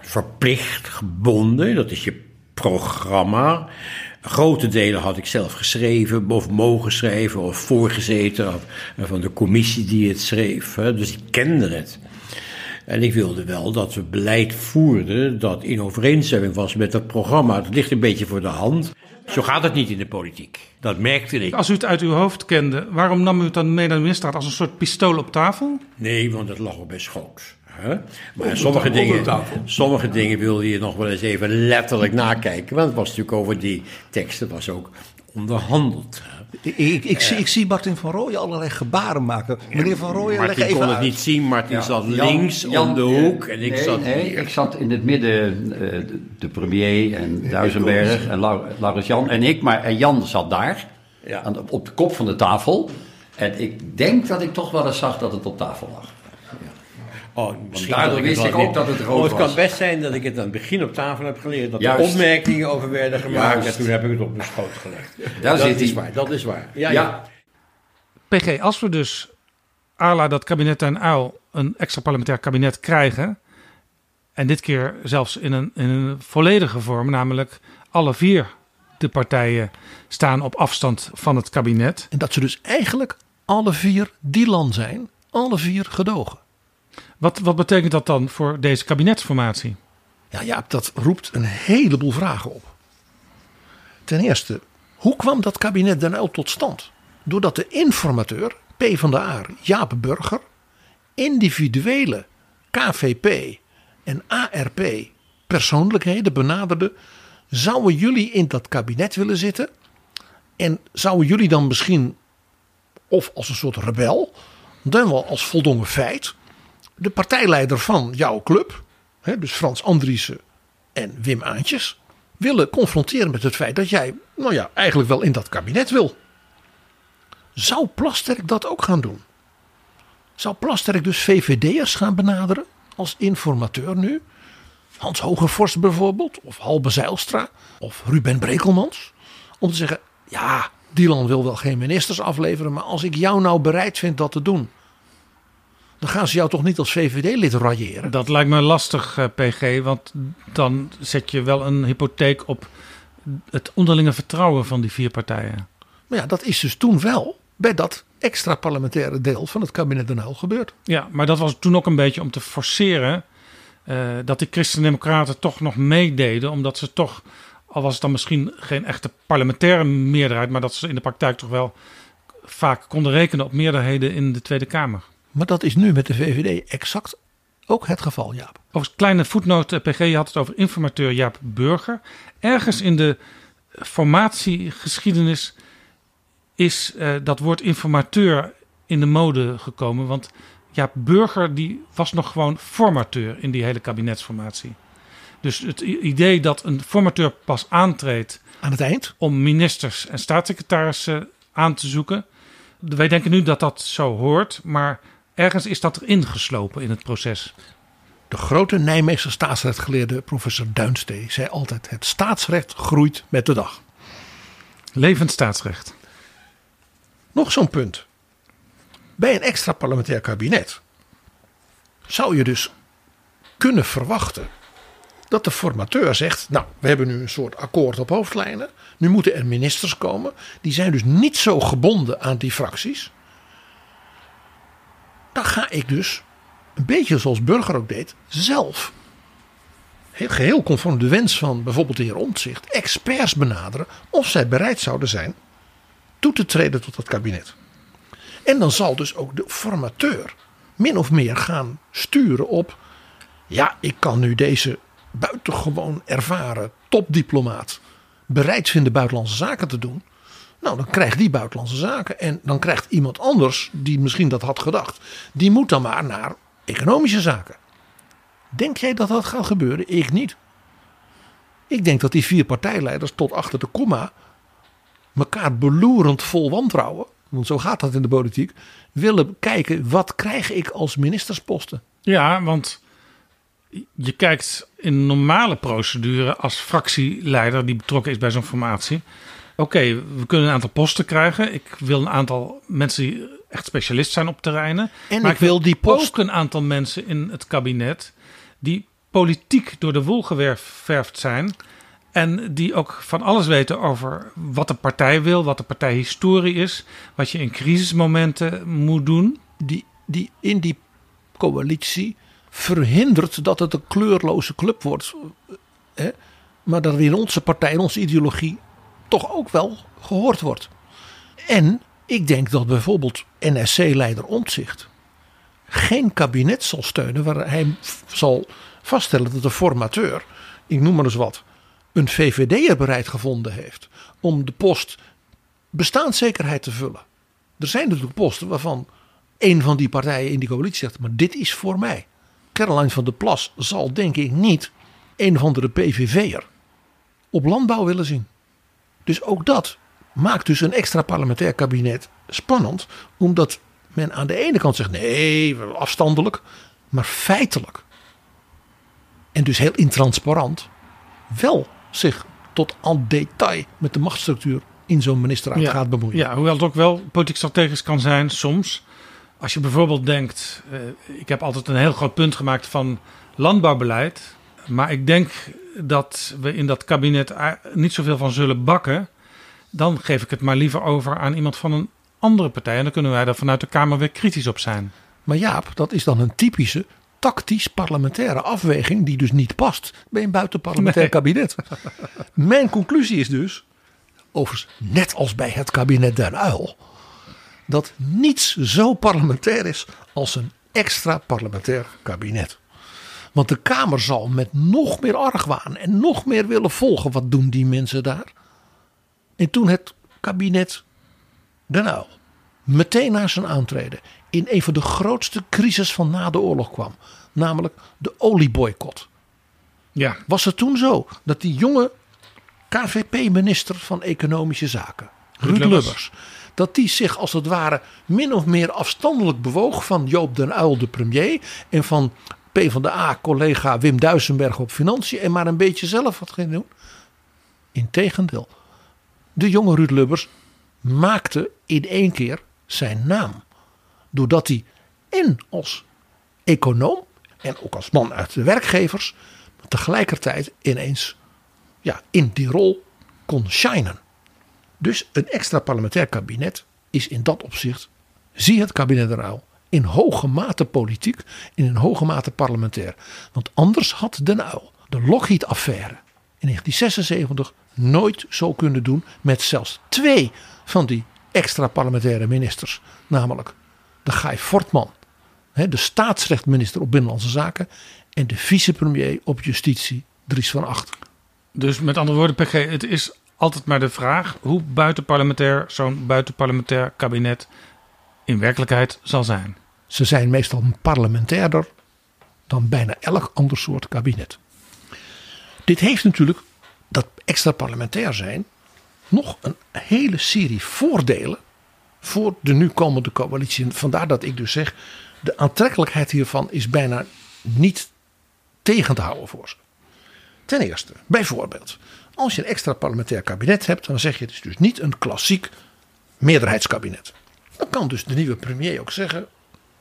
Speaker 11: verplicht, gebonden. Dat is je programma. Grote delen had ik zelf geschreven, of mogen schrijven, of voorgezeten van de commissie die het schreef. Dus ik kende het. En ik wilde wel dat we beleid voerden dat in overeenstemming was met dat programma. Het ligt een beetje voor de hand. Zo gaat het niet in de politiek. Dat merkte ik.
Speaker 6: Als u het uit uw hoofd kende, waarom nam u het dan mee naar de ministerraad als een soort pistool op tafel?
Speaker 11: Nee, want het lag op best schoot. Maar sommige dingen, sommige dingen wilde je nog wel eens even letterlijk nakijken. Want het was natuurlijk over die teksten was ook onderhandeld.
Speaker 12: Ik, ik, ik, zie, ik zie Martin van Rooyen allerlei gebaren maken. Meneer van Rooyen,
Speaker 11: Martin
Speaker 12: leg even
Speaker 11: kon het niet zien. Martin zat links Jan, om de hoek en ik
Speaker 13: nee,
Speaker 11: zat
Speaker 13: nee,
Speaker 11: hier.
Speaker 13: ik zat in het midden, uh, de, de, premier en Duisenberg en Laurens Jan en ik. Maar en Jan zat daar,
Speaker 11: ja.
Speaker 13: aan de, op de kop van de tafel. En ik denk dat ik toch wel eens zag dat het op tafel lag.
Speaker 11: Oh,
Speaker 13: Want daardoor wist ik ook dat het rood
Speaker 11: oh, het
Speaker 13: was.
Speaker 11: kan best zijn dat ik het aan het begin op tafel heb geleerd. Dat
Speaker 13: Juist.
Speaker 11: er opmerkingen over werden gemaakt.
Speaker 13: Juist.
Speaker 11: En toen heb ik het op mijn schoot gelegd.
Speaker 13: Daar
Speaker 11: dat
Speaker 13: zit
Speaker 11: is waar, dat is waar. Ja,
Speaker 13: Ja.
Speaker 11: ja.
Speaker 6: PG, als we dus à la dat kabinet en uil een extra parlementair kabinet krijgen... en dit keer zelfs in een, in een volledige vorm, namelijk alle vier de partijen staan op afstand van het kabinet...
Speaker 7: En dat ze dus eigenlijk alle vier Dylan zijn, alle vier gedogen.
Speaker 6: Wat, wat betekent dat dan voor deze kabinetsformatie?
Speaker 7: Ja, ja, dat roept een heleboel vragen op. Ten eerste, hoe kwam dat kabinet Den Uyl tot stand? Doordat de informateur, P van de A, Jaap Burger, individuele KVP en ARP persoonlijkheden benaderde. Zouden jullie in dat kabinet willen zitten? En zouden jullie dan misschien, of als een soort rebel, dan wel als voldongen feit, de partijleider van jouw club, hè, dus Frans Andriessen en Wim Aantjes, willen confronteren met het feit dat jij, nou ja, eigenlijk wel in dat kabinet wil. Zou Plasterk dat ook gaan doen? Zou Plasterk dus VVD'ers gaan benaderen als informateur nu? Hans Hogevorst bijvoorbeeld, of Halbe Zijlstra, of Ruben Brekelmans. Om te zeggen, ja, Dylan wil wel geen ministers afleveren, maar als ik jou nou bereid vind dat te doen, dan gaan ze jou toch niet als VVD-lid railleren?
Speaker 6: Dat lijkt me lastig, eh, PG, want dan zet je wel een hypotheek op het onderlinge vertrouwen van die vier partijen.
Speaker 7: Maar ja, dat is dus toen wel bij dat extra parlementaire deel van het kabinet Den Uyl gebeurd.
Speaker 6: Ja, maar dat was toen ook een beetje om te forceren uh, dat die Christen-Democraten toch nog meededen, omdat ze toch, al was het dan misschien geen echte parlementaire meerderheid, maar dat ze in de praktijk toch wel vaak konden rekenen op meerderheden in de Tweede Kamer.
Speaker 7: Maar dat is nu met de VVD exact ook het geval, Jaap.
Speaker 6: Over kleine voetnoot, eh, PG, je had het over informateur Jaap Burger. Ergens in de formatiegeschiedenis is uh, dat woord informateur in de mode gekomen. Want Jaap Burger die was nog gewoon formateur in die hele kabinetsformatie. Dus het idee dat een formateur pas aantreedt
Speaker 7: aan het eind
Speaker 6: om ministers en staatssecretarissen aan te zoeken. Wij denken nu dat dat zo hoort, maar ergens is dat erin geslopen in het proces.
Speaker 7: De grote Nijmeegse staatsrechtgeleerde professor Duinstee zei altijd: het staatsrecht groeit met de dag.
Speaker 6: Levend staatsrecht.
Speaker 7: Nog zo'n punt. Bij een extra parlementair kabinet zou je dus kunnen verwachten dat de formateur zegt: Nou, we hebben nu een soort akkoord op hoofdlijnen. Nu moeten er ministers komen. Die zijn dus niet zo gebonden aan die fracties. Dan ga ik dus, een beetje zoals Burger ook deed, zelf. Heel geheel conform de wens van bijvoorbeeld de heer Omtzigt, experts benaderen of zij bereid zouden zijn toe te treden tot het kabinet. En dan zal dus ook de formateur min of meer gaan sturen op. Ja, ik kan nu deze buitengewoon ervaren topdiplomaat bereid vinden buitenlandse zaken te doen. Nou, dan krijgt die buitenlandse zaken. En dan krijgt iemand anders, die misschien dat had gedacht, die moet dan maar naar economische zaken. Denk jij dat dat gaat gebeuren? Ik niet. Ik denk dat die vier partijleiders tot achter de komma elkaar beloerend vol wantrouwen, want zo gaat dat in de politiek, willen kijken wat krijg ik als ministersposten.
Speaker 6: Ja, want je kijkt in normale procedure als fractieleider die betrokken is bij zo'n formatie. Oké, we kunnen een aantal posten krijgen. Ik wil een aantal mensen die echt specialist zijn op terreinen.
Speaker 7: En maar ik wil die post...
Speaker 6: ook een aantal mensen in het kabinet die politiek door de wol geverfd zijn. En die ook van alles weten over wat de partij wil, wat de partijhistorie is, wat je in crisismomenten moet doen.
Speaker 7: Die, die in die coalitie verhindert dat het een kleurloze club wordt. Hè? Maar dat er in onze partij, in onze ideologie, toch ook wel gehoord wordt. En ik denk dat bijvoorbeeld NSC-leider Omtzigt geen kabinet zal steunen waar hij zal vaststellen dat de formateur, ik noem maar eens wat, een VVD'er bereid gevonden heeft om de post bestaanszekerheid te vullen. Er zijn natuurlijk posten waarvan een van die partijen in die coalitie zegt, maar dit is voor mij. Caroline van der Plas zal denk ik niet een of andere PVV'er op landbouw willen zien. Dus ook dat maakt dus een extra parlementair kabinet spannend, omdat men aan de ene kant zegt nee, afstandelijk, maar feitelijk en dus heel intransparant wel zich tot al detail met de machtsstructuur in zo'n ministerraad
Speaker 6: ja,
Speaker 7: gaat bemoeien.
Speaker 6: Ja, hoewel het ook wel politiek strategisch kan zijn soms. Als je bijvoorbeeld denkt, uh, ik heb altijd een heel groot punt gemaakt van landbouwbeleid. Maar ik denk dat we in dat kabinet niet zoveel van zullen bakken. Dan geef ik het maar liever over aan iemand van een andere partij. En dan kunnen wij daar vanuit de Kamer weer kritisch op zijn.
Speaker 7: Maar Jaap, dat is dan een typische tactisch parlementaire afweging die dus niet past bij een buitenparlementair nee. kabinet. Mijn conclusie is dus, overigens net als bij het kabinet Den Uil, dat niets zo parlementair is als een extra parlementair kabinet. Want de Kamer zal met nog meer argwaan en nog meer willen volgen. Wat doen die mensen daar? En toen het kabinet Den Uyl meteen na zijn aantreden in een van de grootste crisis van na de oorlog kwam. Namelijk de olieboycott.
Speaker 6: Ja.
Speaker 7: Was het toen zo dat die jonge KVP-minister van Economische Zaken, Ruud
Speaker 6: Lubbers.
Speaker 7: Lubbers, dat die zich als het ware min of meer afstandelijk bewoog van Joop den Uyl, de premier, en van PvdA-collega Wim Duisenberg op financiën en maar een beetje zelf wat ging doen? Integendeel. De jonge Ruud Lubbers maakte in één keer zijn naam. Doordat hij en als econoom en ook als man uit de werkgevers tegelijkertijd ineens ja, in die rol kon shinen. Dus een extra parlementair kabinet is in dat opzicht, zie het kabinet eruit, in hoge mate politiek in hoge mate parlementair. Want anders had Den Uyl de Lockheed-affaire in 1976 nooit zo kunnen doen met zelfs twee van die extra parlementaire ministers. Namelijk de Guy Fortman, de staatsrechtminister op Binnenlandse Zaken en de vicepremier op Justitie, Dries van Acht.
Speaker 6: Dus met andere woorden, PG, het is altijd maar de vraag hoe buitenparlementair zo'n buitenparlementair kabinet in werkelijkheid zal zijn.
Speaker 7: Ze zijn meestal parlementairder dan bijna elk ander soort kabinet. Dit heeft natuurlijk, dat extra parlementair zijn, nog een hele serie voordelen voor de nu komende coalitie. Vandaar dat ik dus zeg, de aantrekkelijkheid hiervan is bijna niet tegen te houden voor ze. Ten eerste, bijvoorbeeld, als je een extra parlementair kabinet hebt, dan zeg je het is dus niet een klassiek meerderheidskabinet. Dan kan dus de nieuwe premier ook zeggen,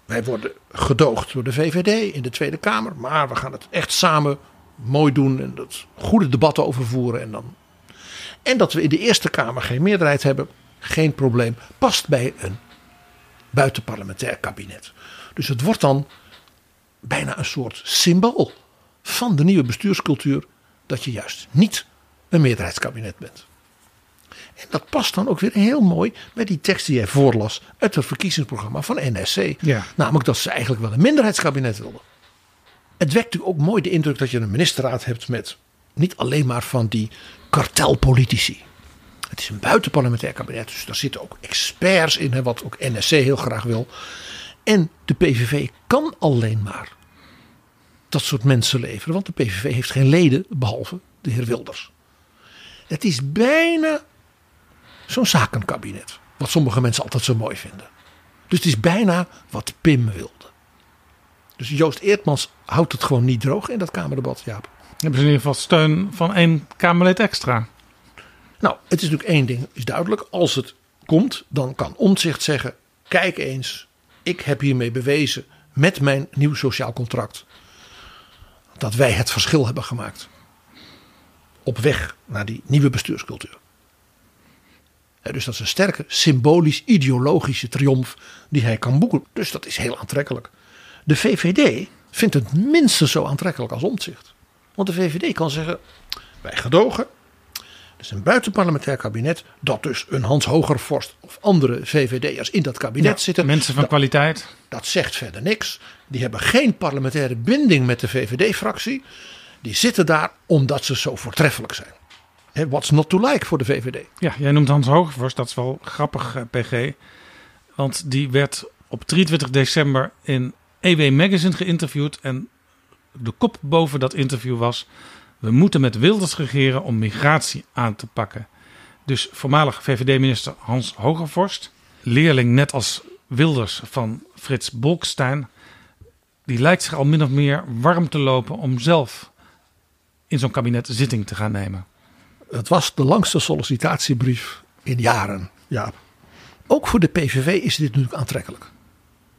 Speaker 7: wij worden gedoogd door de VVD in de Tweede Kamer, maar we gaan het echt samen mooi doen en dat goede debatten over voeren. En, dan. en dat we in de Eerste Kamer geen meerderheid hebben, geen probleem, past bij een buitenparlementair kabinet. Dus het wordt dan bijna een soort symbool van de nieuwe bestuurscultuur dat je juist niet een meerderheidskabinet bent. En dat past dan ook weer heel mooi bij die tekst die jij voorlas uit het verkiezingsprogramma van NSC.
Speaker 6: Ja.
Speaker 7: Namelijk dat ze eigenlijk wel een minderheidskabinet wilden. Het wekt natuurlijk ook mooi de indruk dat je een ministerraad hebt met niet alleen maar van die kartelpolitici. Het is een buitenparlementair kabinet, dus daar zitten ook experts in, hè, wat ook NSC heel graag wil. En de PVV kan alleen maar dat soort mensen leveren, want de PVV heeft geen leden behalve de heer Wilders. Het is bijna zo'n zakenkabinet, wat sommige mensen altijd zo mooi vinden. Dus het is bijna wat Pim wilde. Dus Joost Eertmans houdt het gewoon niet droog in dat Kamerdebat, Jaap.
Speaker 6: Hebben ze in ieder geval steun van één Kamerlid extra.
Speaker 7: Nou, het is natuurlijk één ding is duidelijk. Als het komt, dan kan Omtzigt zeggen... kijk eens, ik heb hiermee bewezen met mijn nieuw sociaal contract... dat wij het verschil hebben gemaakt. Op weg naar die nieuwe bestuurscultuur. Dus dat is een sterke symbolisch-ideologische triomf die hij kan boeken. Dus dat is heel aantrekkelijk. De VVD vindt het minstens zo aantrekkelijk als Omtzigt. Want de VVD kan zeggen, wij gedogen. Is een buitenparlementair kabinet dat dus een Hans Hogervorst of andere VVD'ers in dat kabinet
Speaker 6: Ja,
Speaker 7: zitten.
Speaker 6: mensen van
Speaker 7: Dat-
Speaker 6: kwaliteit.
Speaker 7: Dat zegt verder niks. Die hebben geen parlementaire binding met de VVD-fractie. Die zitten daar omdat ze zo voortreffelijk zijn. What's not to like voor de VVD?
Speaker 6: Ja, jij noemt Hans Hogevorst, dat is wel grappig, eh, PG. Want die werd op 23 december in EW Magazine geïnterviewd. En de kop boven dat interview was... We moeten met Wilders regeren om migratie aan te pakken. Dus voormalig VVD-minister Hans Hogevorst, leerling net als Wilders van Frits Bolkestein... die lijkt zich al min of meer warm te lopen om zelf in zo'n kabinet zitting te gaan nemen.
Speaker 7: Het was de langste sollicitatiebrief in jaren. Ja. Ook voor de PVV is dit natuurlijk aantrekkelijk.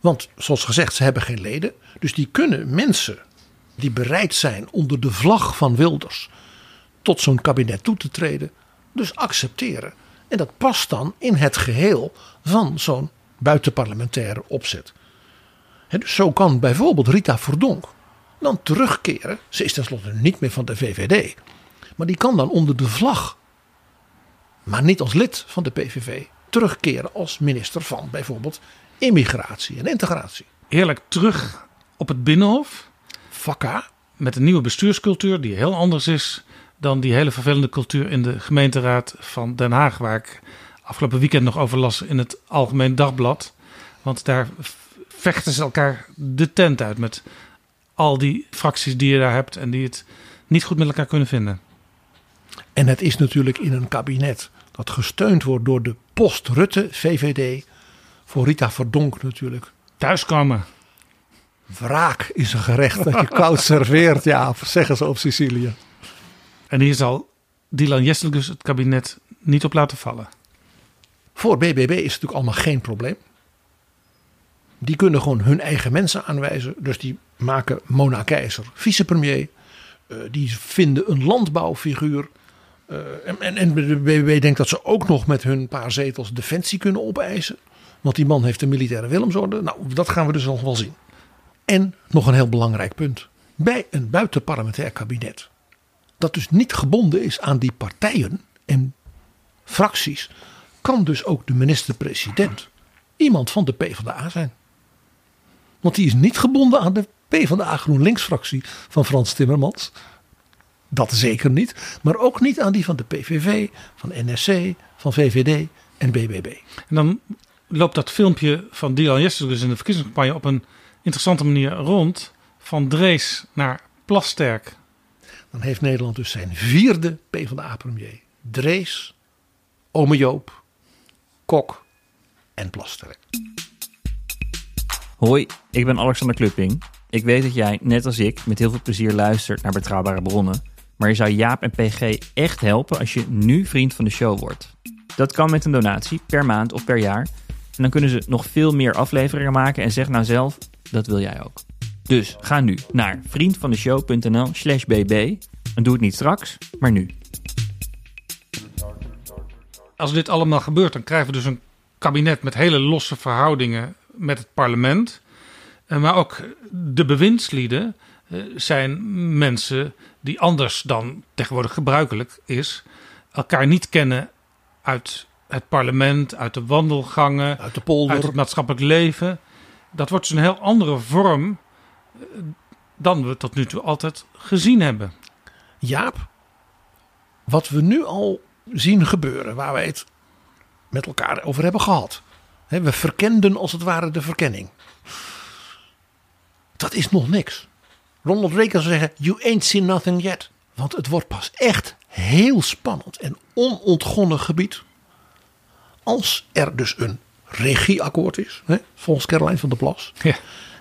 Speaker 7: Want zoals gezegd, ze hebben geen leden. Dus die kunnen mensen die bereid zijn onder de vlag van Wilders tot zo'n kabinet toe te treden, dus accepteren. En dat past dan in het geheel van zo'n buitenparlementaire opzet. Dus zo kan bijvoorbeeld Rita Verdonk dan terugkeren. Ze is tenslotte niet meer van de VVD. Maar die kan dan onder de vlag, maar niet als lid van de PVV, terugkeren als minister van bijvoorbeeld immigratie en integratie.
Speaker 6: Heerlijk terug op het Binnenhof.
Speaker 7: Vakka.
Speaker 6: met een nieuwe bestuurscultuur die heel anders is dan die hele vervelende cultuur in de gemeenteraad van Den Haag, waar ik afgelopen weekend nog over las in het Algemeen Dagblad. Want daar vechten ze elkaar de tent uit met al die fracties die je daar hebt en die het niet goed met elkaar kunnen vinden.
Speaker 7: En het is natuurlijk in een kabinet dat gesteund wordt door de post-Rutte VVD. Voor Rita Verdonk natuurlijk.
Speaker 6: Thuiskomen.
Speaker 7: Wraak is een gerecht dat je koud serveert, ja, zeggen ze op Sicilië.
Speaker 6: En hier zal Dylan Jesselgus het kabinet niet op laten vallen.
Speaker 7: Voor BBB is het natuurlijk allemaal geen probleem. Die kunnen gewoon hun eigen mensen aanwijzen. Dus die maken Mona Keizer vicepremier. Uh, die vinden een landbouwfiguur. Uh, en, en, de BBB denkt dat ze ook nog met hun paar zetels defensie kunnen opeisen. Want die man heeft een militaire Willemsorde. Nou, dat gaan we dus nog wel zien. En nog een heel belangrijk punt. Bij een buitenparlementair kabinet. Dat dus niet gebonden is aan die partijen en fracties. Kan dus ook de minister-president iemand van de PvdA zijn. Want die is niet gebonden aan de PvdA GroenLinks fractie van Frans Timmermans. Dat zeker niet. Maar ook niet aan die van de PVV, van NSC, van VVD en BBB.
Speaker 6: En dan loopt dat filmpje van Dylan Jessers dus in de verkiezingscampagne op een interessante manier rond. Van Drees naar Plasterk.
Speaker 7: Dan heeft Nederland dus zijn vierde PvdA-premier. Drees, Ome Joop, Kok en Plasterk.
Speaker 14: Hoi, ik ben Alexander Klupping. Ik weet dat jij, net als ik, met heel veel plezier luistert naar betrouwbare bronnen. Maar je zou Jaap en PG echt helpen als je nu vriend van de show wordt. Dat kan met een donatie per maand of per jaar. En dan kunnen ze nog veel meer afleveringen maken. En zeg nou zelf, dat wil jij ook. Dus ga nu naar vriendvandeshow.nl slash bb. En doe het niet straks, maar nu.
Speaker 6: Als dit allemaal gebeurt, dan krijgen we dus een kabinet met hele losse verhoudingen met het parlement. Eh, maar ook de bewindslieden eh, zijn mensen die anders dan tegenwoordig gebruikelijk is, elkaar niet kennen uit het parlement, uit de wandelgangen,
Speaker 7: uit de polder,
Speaker 6: uit het maatschappelijk leven. Dat wordt dus een heel andere vorm eh, dan we tot nu toe altijd gezien hebben.
Speaker 7: Jaap, wat we nu al zien gebeuren, waar wij het met elkaar over hebben gehad. We verkenden als het ware de verkenning. Dat is nog niks. Ronald Reagan zou zeggen: You ain't seen nothing yet. Want het wordt pas echt heel spannend en onontgonnen gebied. Als er dus een regieakkoord is, hè, volgens Caroline van der Plas.
Speaker 6: Ja.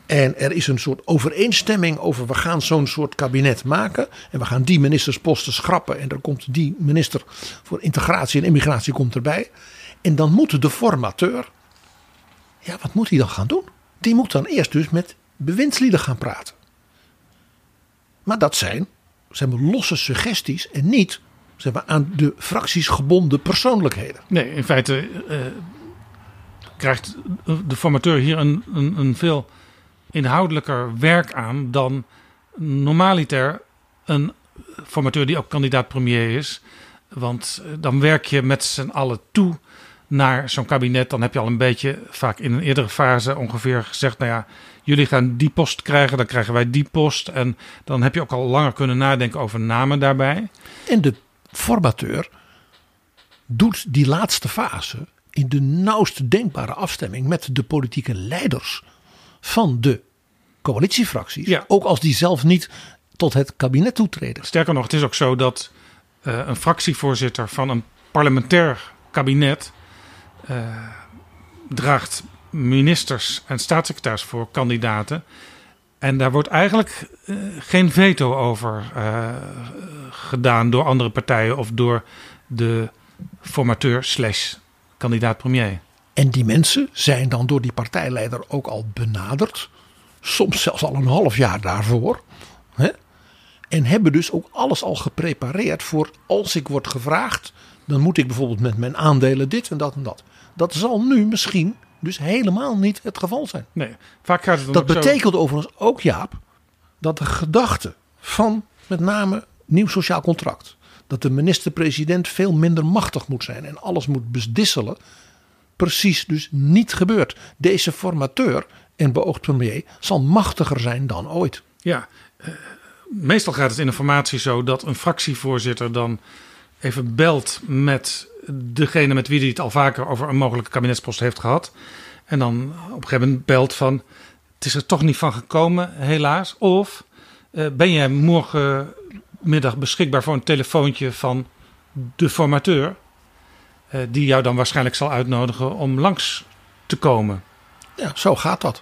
Speaker 7: En er is een soort overeenstemming over we gaan zo'n soort kabinet maken. En we gaan die ministersposten schrappen. En er komt die minister voor integratie en immigratie komt erbij. En dan moet de formateur. Ja, wat moet hij dan gaan doen? Die moet dan eerst dus met bewindslieden gaan praten. Maar dat zijn, zeg maar, losse suggesties en niet zeg maar, aan de fracties gebonden persoonlijkheden.
Speaker 6: Nee, in feite uh, krijgt de formateur hier een, een, een, veel inhoudelijker werk aan dan normaliter een formateur die ook kandidaat premier is. Want eh, dan werk je met z'n allen toe naar zo'n kabinet. Dan heb je al een beetje vaak in een eerdere fase ongeveer gezegd: nou ja, jullie gaan die post krijgen, dan krijgen wij die post. En dan heb je ook al langer kunnen nadenken over namen daarbij.
Speaker 7: En de formateur doet die laatste fase in de nauwst denkbare afstemming met de politieke leiders van de coalitiefracties.
Speaker 6: Ja.
Speaker 7: Ook als die zelf niet tot het kabinet toetreden.
Speaker 6: Sterker nog, het is ook zo dat uh, een fractievoorzitter van een parlementair kabinet uh, draagt ministers en staatssecretaris voor kandidaten. En daar wordt eigenlijk uh, geen veto over uh, gedaan door andere partijen of door de formateur slash kandidaat premier.
Speaker 7: En die mensen zijn dan door die partijleider ook al benaderd. Soms zelfs al een half jaar daarvoor. Hè? En hebben dus ook alles al geprepareerd voor als ik word gevraagd. Dan moet ik bijvoorbeeld met mijn aandelen dit en dat en dat. Dat zal nu misschien dus helemaal niet het geval zijn.
Speaker 6: Nee, vaak gaat het
Speaker 7: dat betekent zo... overigens ook, Jaap, dat de gedachte van met name nieuw sociaal contract. Dat de minister-president veel minder machtig moet zijn en alles moet bedisselen. Precies dus niet gebeurt. Deze formateur en beoogd premier zal machtiger zijn dan ooit.
Speaker 6: Ja, uh, meestal gaat het in een formatie zo dat een fractievoorzitter dan even belt met degene met wie hij het al vaker over een mogelijke kabinetspost heeft gehad. En dan op een gegeven moment belt van, het is er toch niet van gekomen, helaas. Of eh, ben jij morgenmiddag beschikbaar voor een telefoontje van de formateur, eh, die jou dan waarschijnlijk zal uitnodigen om langs te komen.
Speaker 7: Ja, zo gaat dat.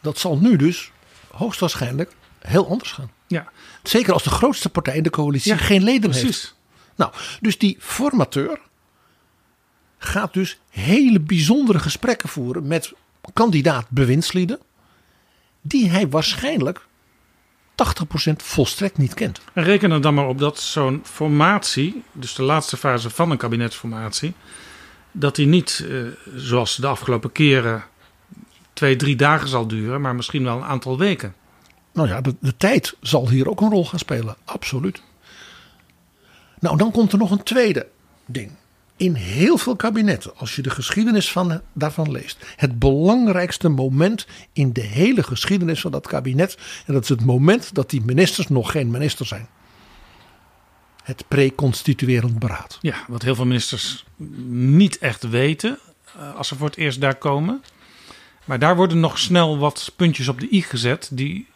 Speaker 7: Dat zal nu dus hoogstwaarschijnlijk heel anders gaan.
Speaker 6: Ja.
Speaker 7: Zeker als de grootste partij in de coalitie geen leden
Speaker 6: precies.
Speaker 7: heeft. Nou, dus die formateur gaat dus hele bijzondere gesprekken voeren met kandidaat bewindslieden, die hij waarschijnlijk 80% volstrekt niet kent.
Speaker 6: En reken er dan maar op dat zo'n formatie, dus de laatste fase van een kabinetsformatie, dat die niet eh, zoals de afgelopen keren twee, drie dagen zal duren, maar misschien wel een aantal weken.
Speaker 7: Nou ja, de, de tijd zal hier ook een rol gaan spelen, absoluut. Nou, dan komt er nog een tweede ding. In heel veel kabinetten, als je de geschiedenis van, daarvan leest, het belangrijkste moment in de hele geschiedenis van dat kabinet, en dat is het moment dat die ministers nog geen minister zijn. Het preconstituerend beraad.
Speaker 6: Ja, wat heel veel ministers niet echt weten eh, als ze voor het eerst daar komen. Maar daar worden nog snel wat puntjes op de i gezet die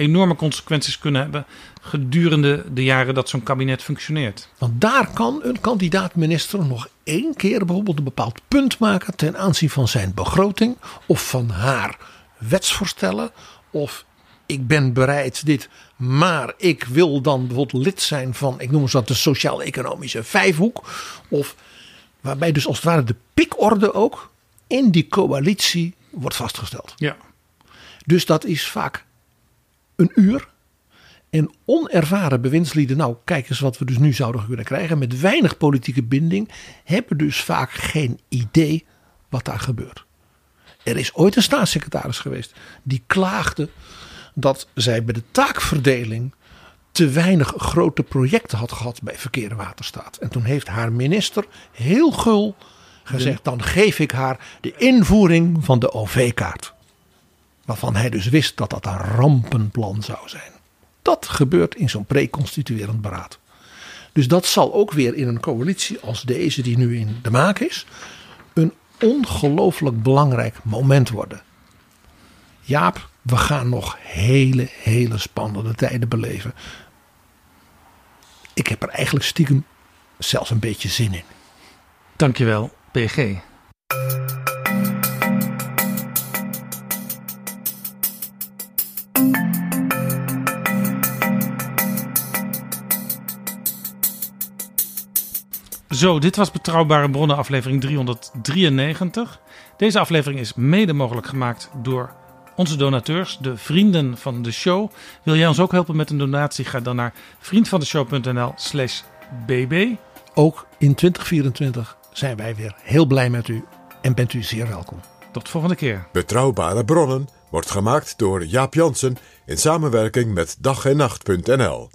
Speaker 6: enorme consequenties kunnen hebben gedurende de jaren dat zo'n kabinet functioneert.
Speaker 7: Want daar kan een kandidaat-minister nog één keer bijvoorbeeld een bepaald punt maken ten aanzien van zijn begroting of van haar wetsvoorstellen of ik ben bereid dit, maar ik wil dan bijvoorbeeld lid zijn van, ik noem eens dat de sociaal-economische vijfhoek. Of waarbij dus als het ware de pikorde ook in die coalitie wordt vastgesteld.
Speaker 6: Ja.
Speaker 7: Dus dat is vaak een uur. En onervaren bewindslieden, nou kijk eens wat we dus nu zouden kunnen krijgen. Met weinig politieke binding hebben dus vaak geen idee wat daar gebeurt. Er is ooit een staatssecretaris geweest die klaagde dat zij bij de taakverdeling te weinig grote projecten had gehad bij Verkeer en Waterstaat. En toen heeft haar minister heel gul gezegd: dan geef ik haar de invoering van de OV-kaart. Waarvan hij dus wist dat dat een rampenplan zou zijn. Dat gebeurt in zo'n preconstituerend beraad. Dus dat zal ook weer in een coalitie als deze die nu in de maak is, een ongelooflijk belangrijk moment worden. Jaap, we gaan nog hele, hele spannende tijden beleven. Ik heb er eigenlijk stiekem zelfs een beetje zin in.
Speaker 6: Dankjewel, PG. Zo, dit was Betrouwbare Bronnen aflevering 393. Deze aflevering is mede mogelijk gemaakt door onze donateurs, de vrienden van de show. Wil jij ons ook helpen met een donatie? Ga dan naar vriendvandeshow.nl slash bb.
Speaker 7: Ook in 2024 zijn wij weer heel blij met u en bent u zeer welkom.
Speaker 6: Tot de volgende keer.
Speaker 5: Betrouwbare bronnen wordt gemaakt door Jaap Jansen in samenwerking met dag en nacht.nl.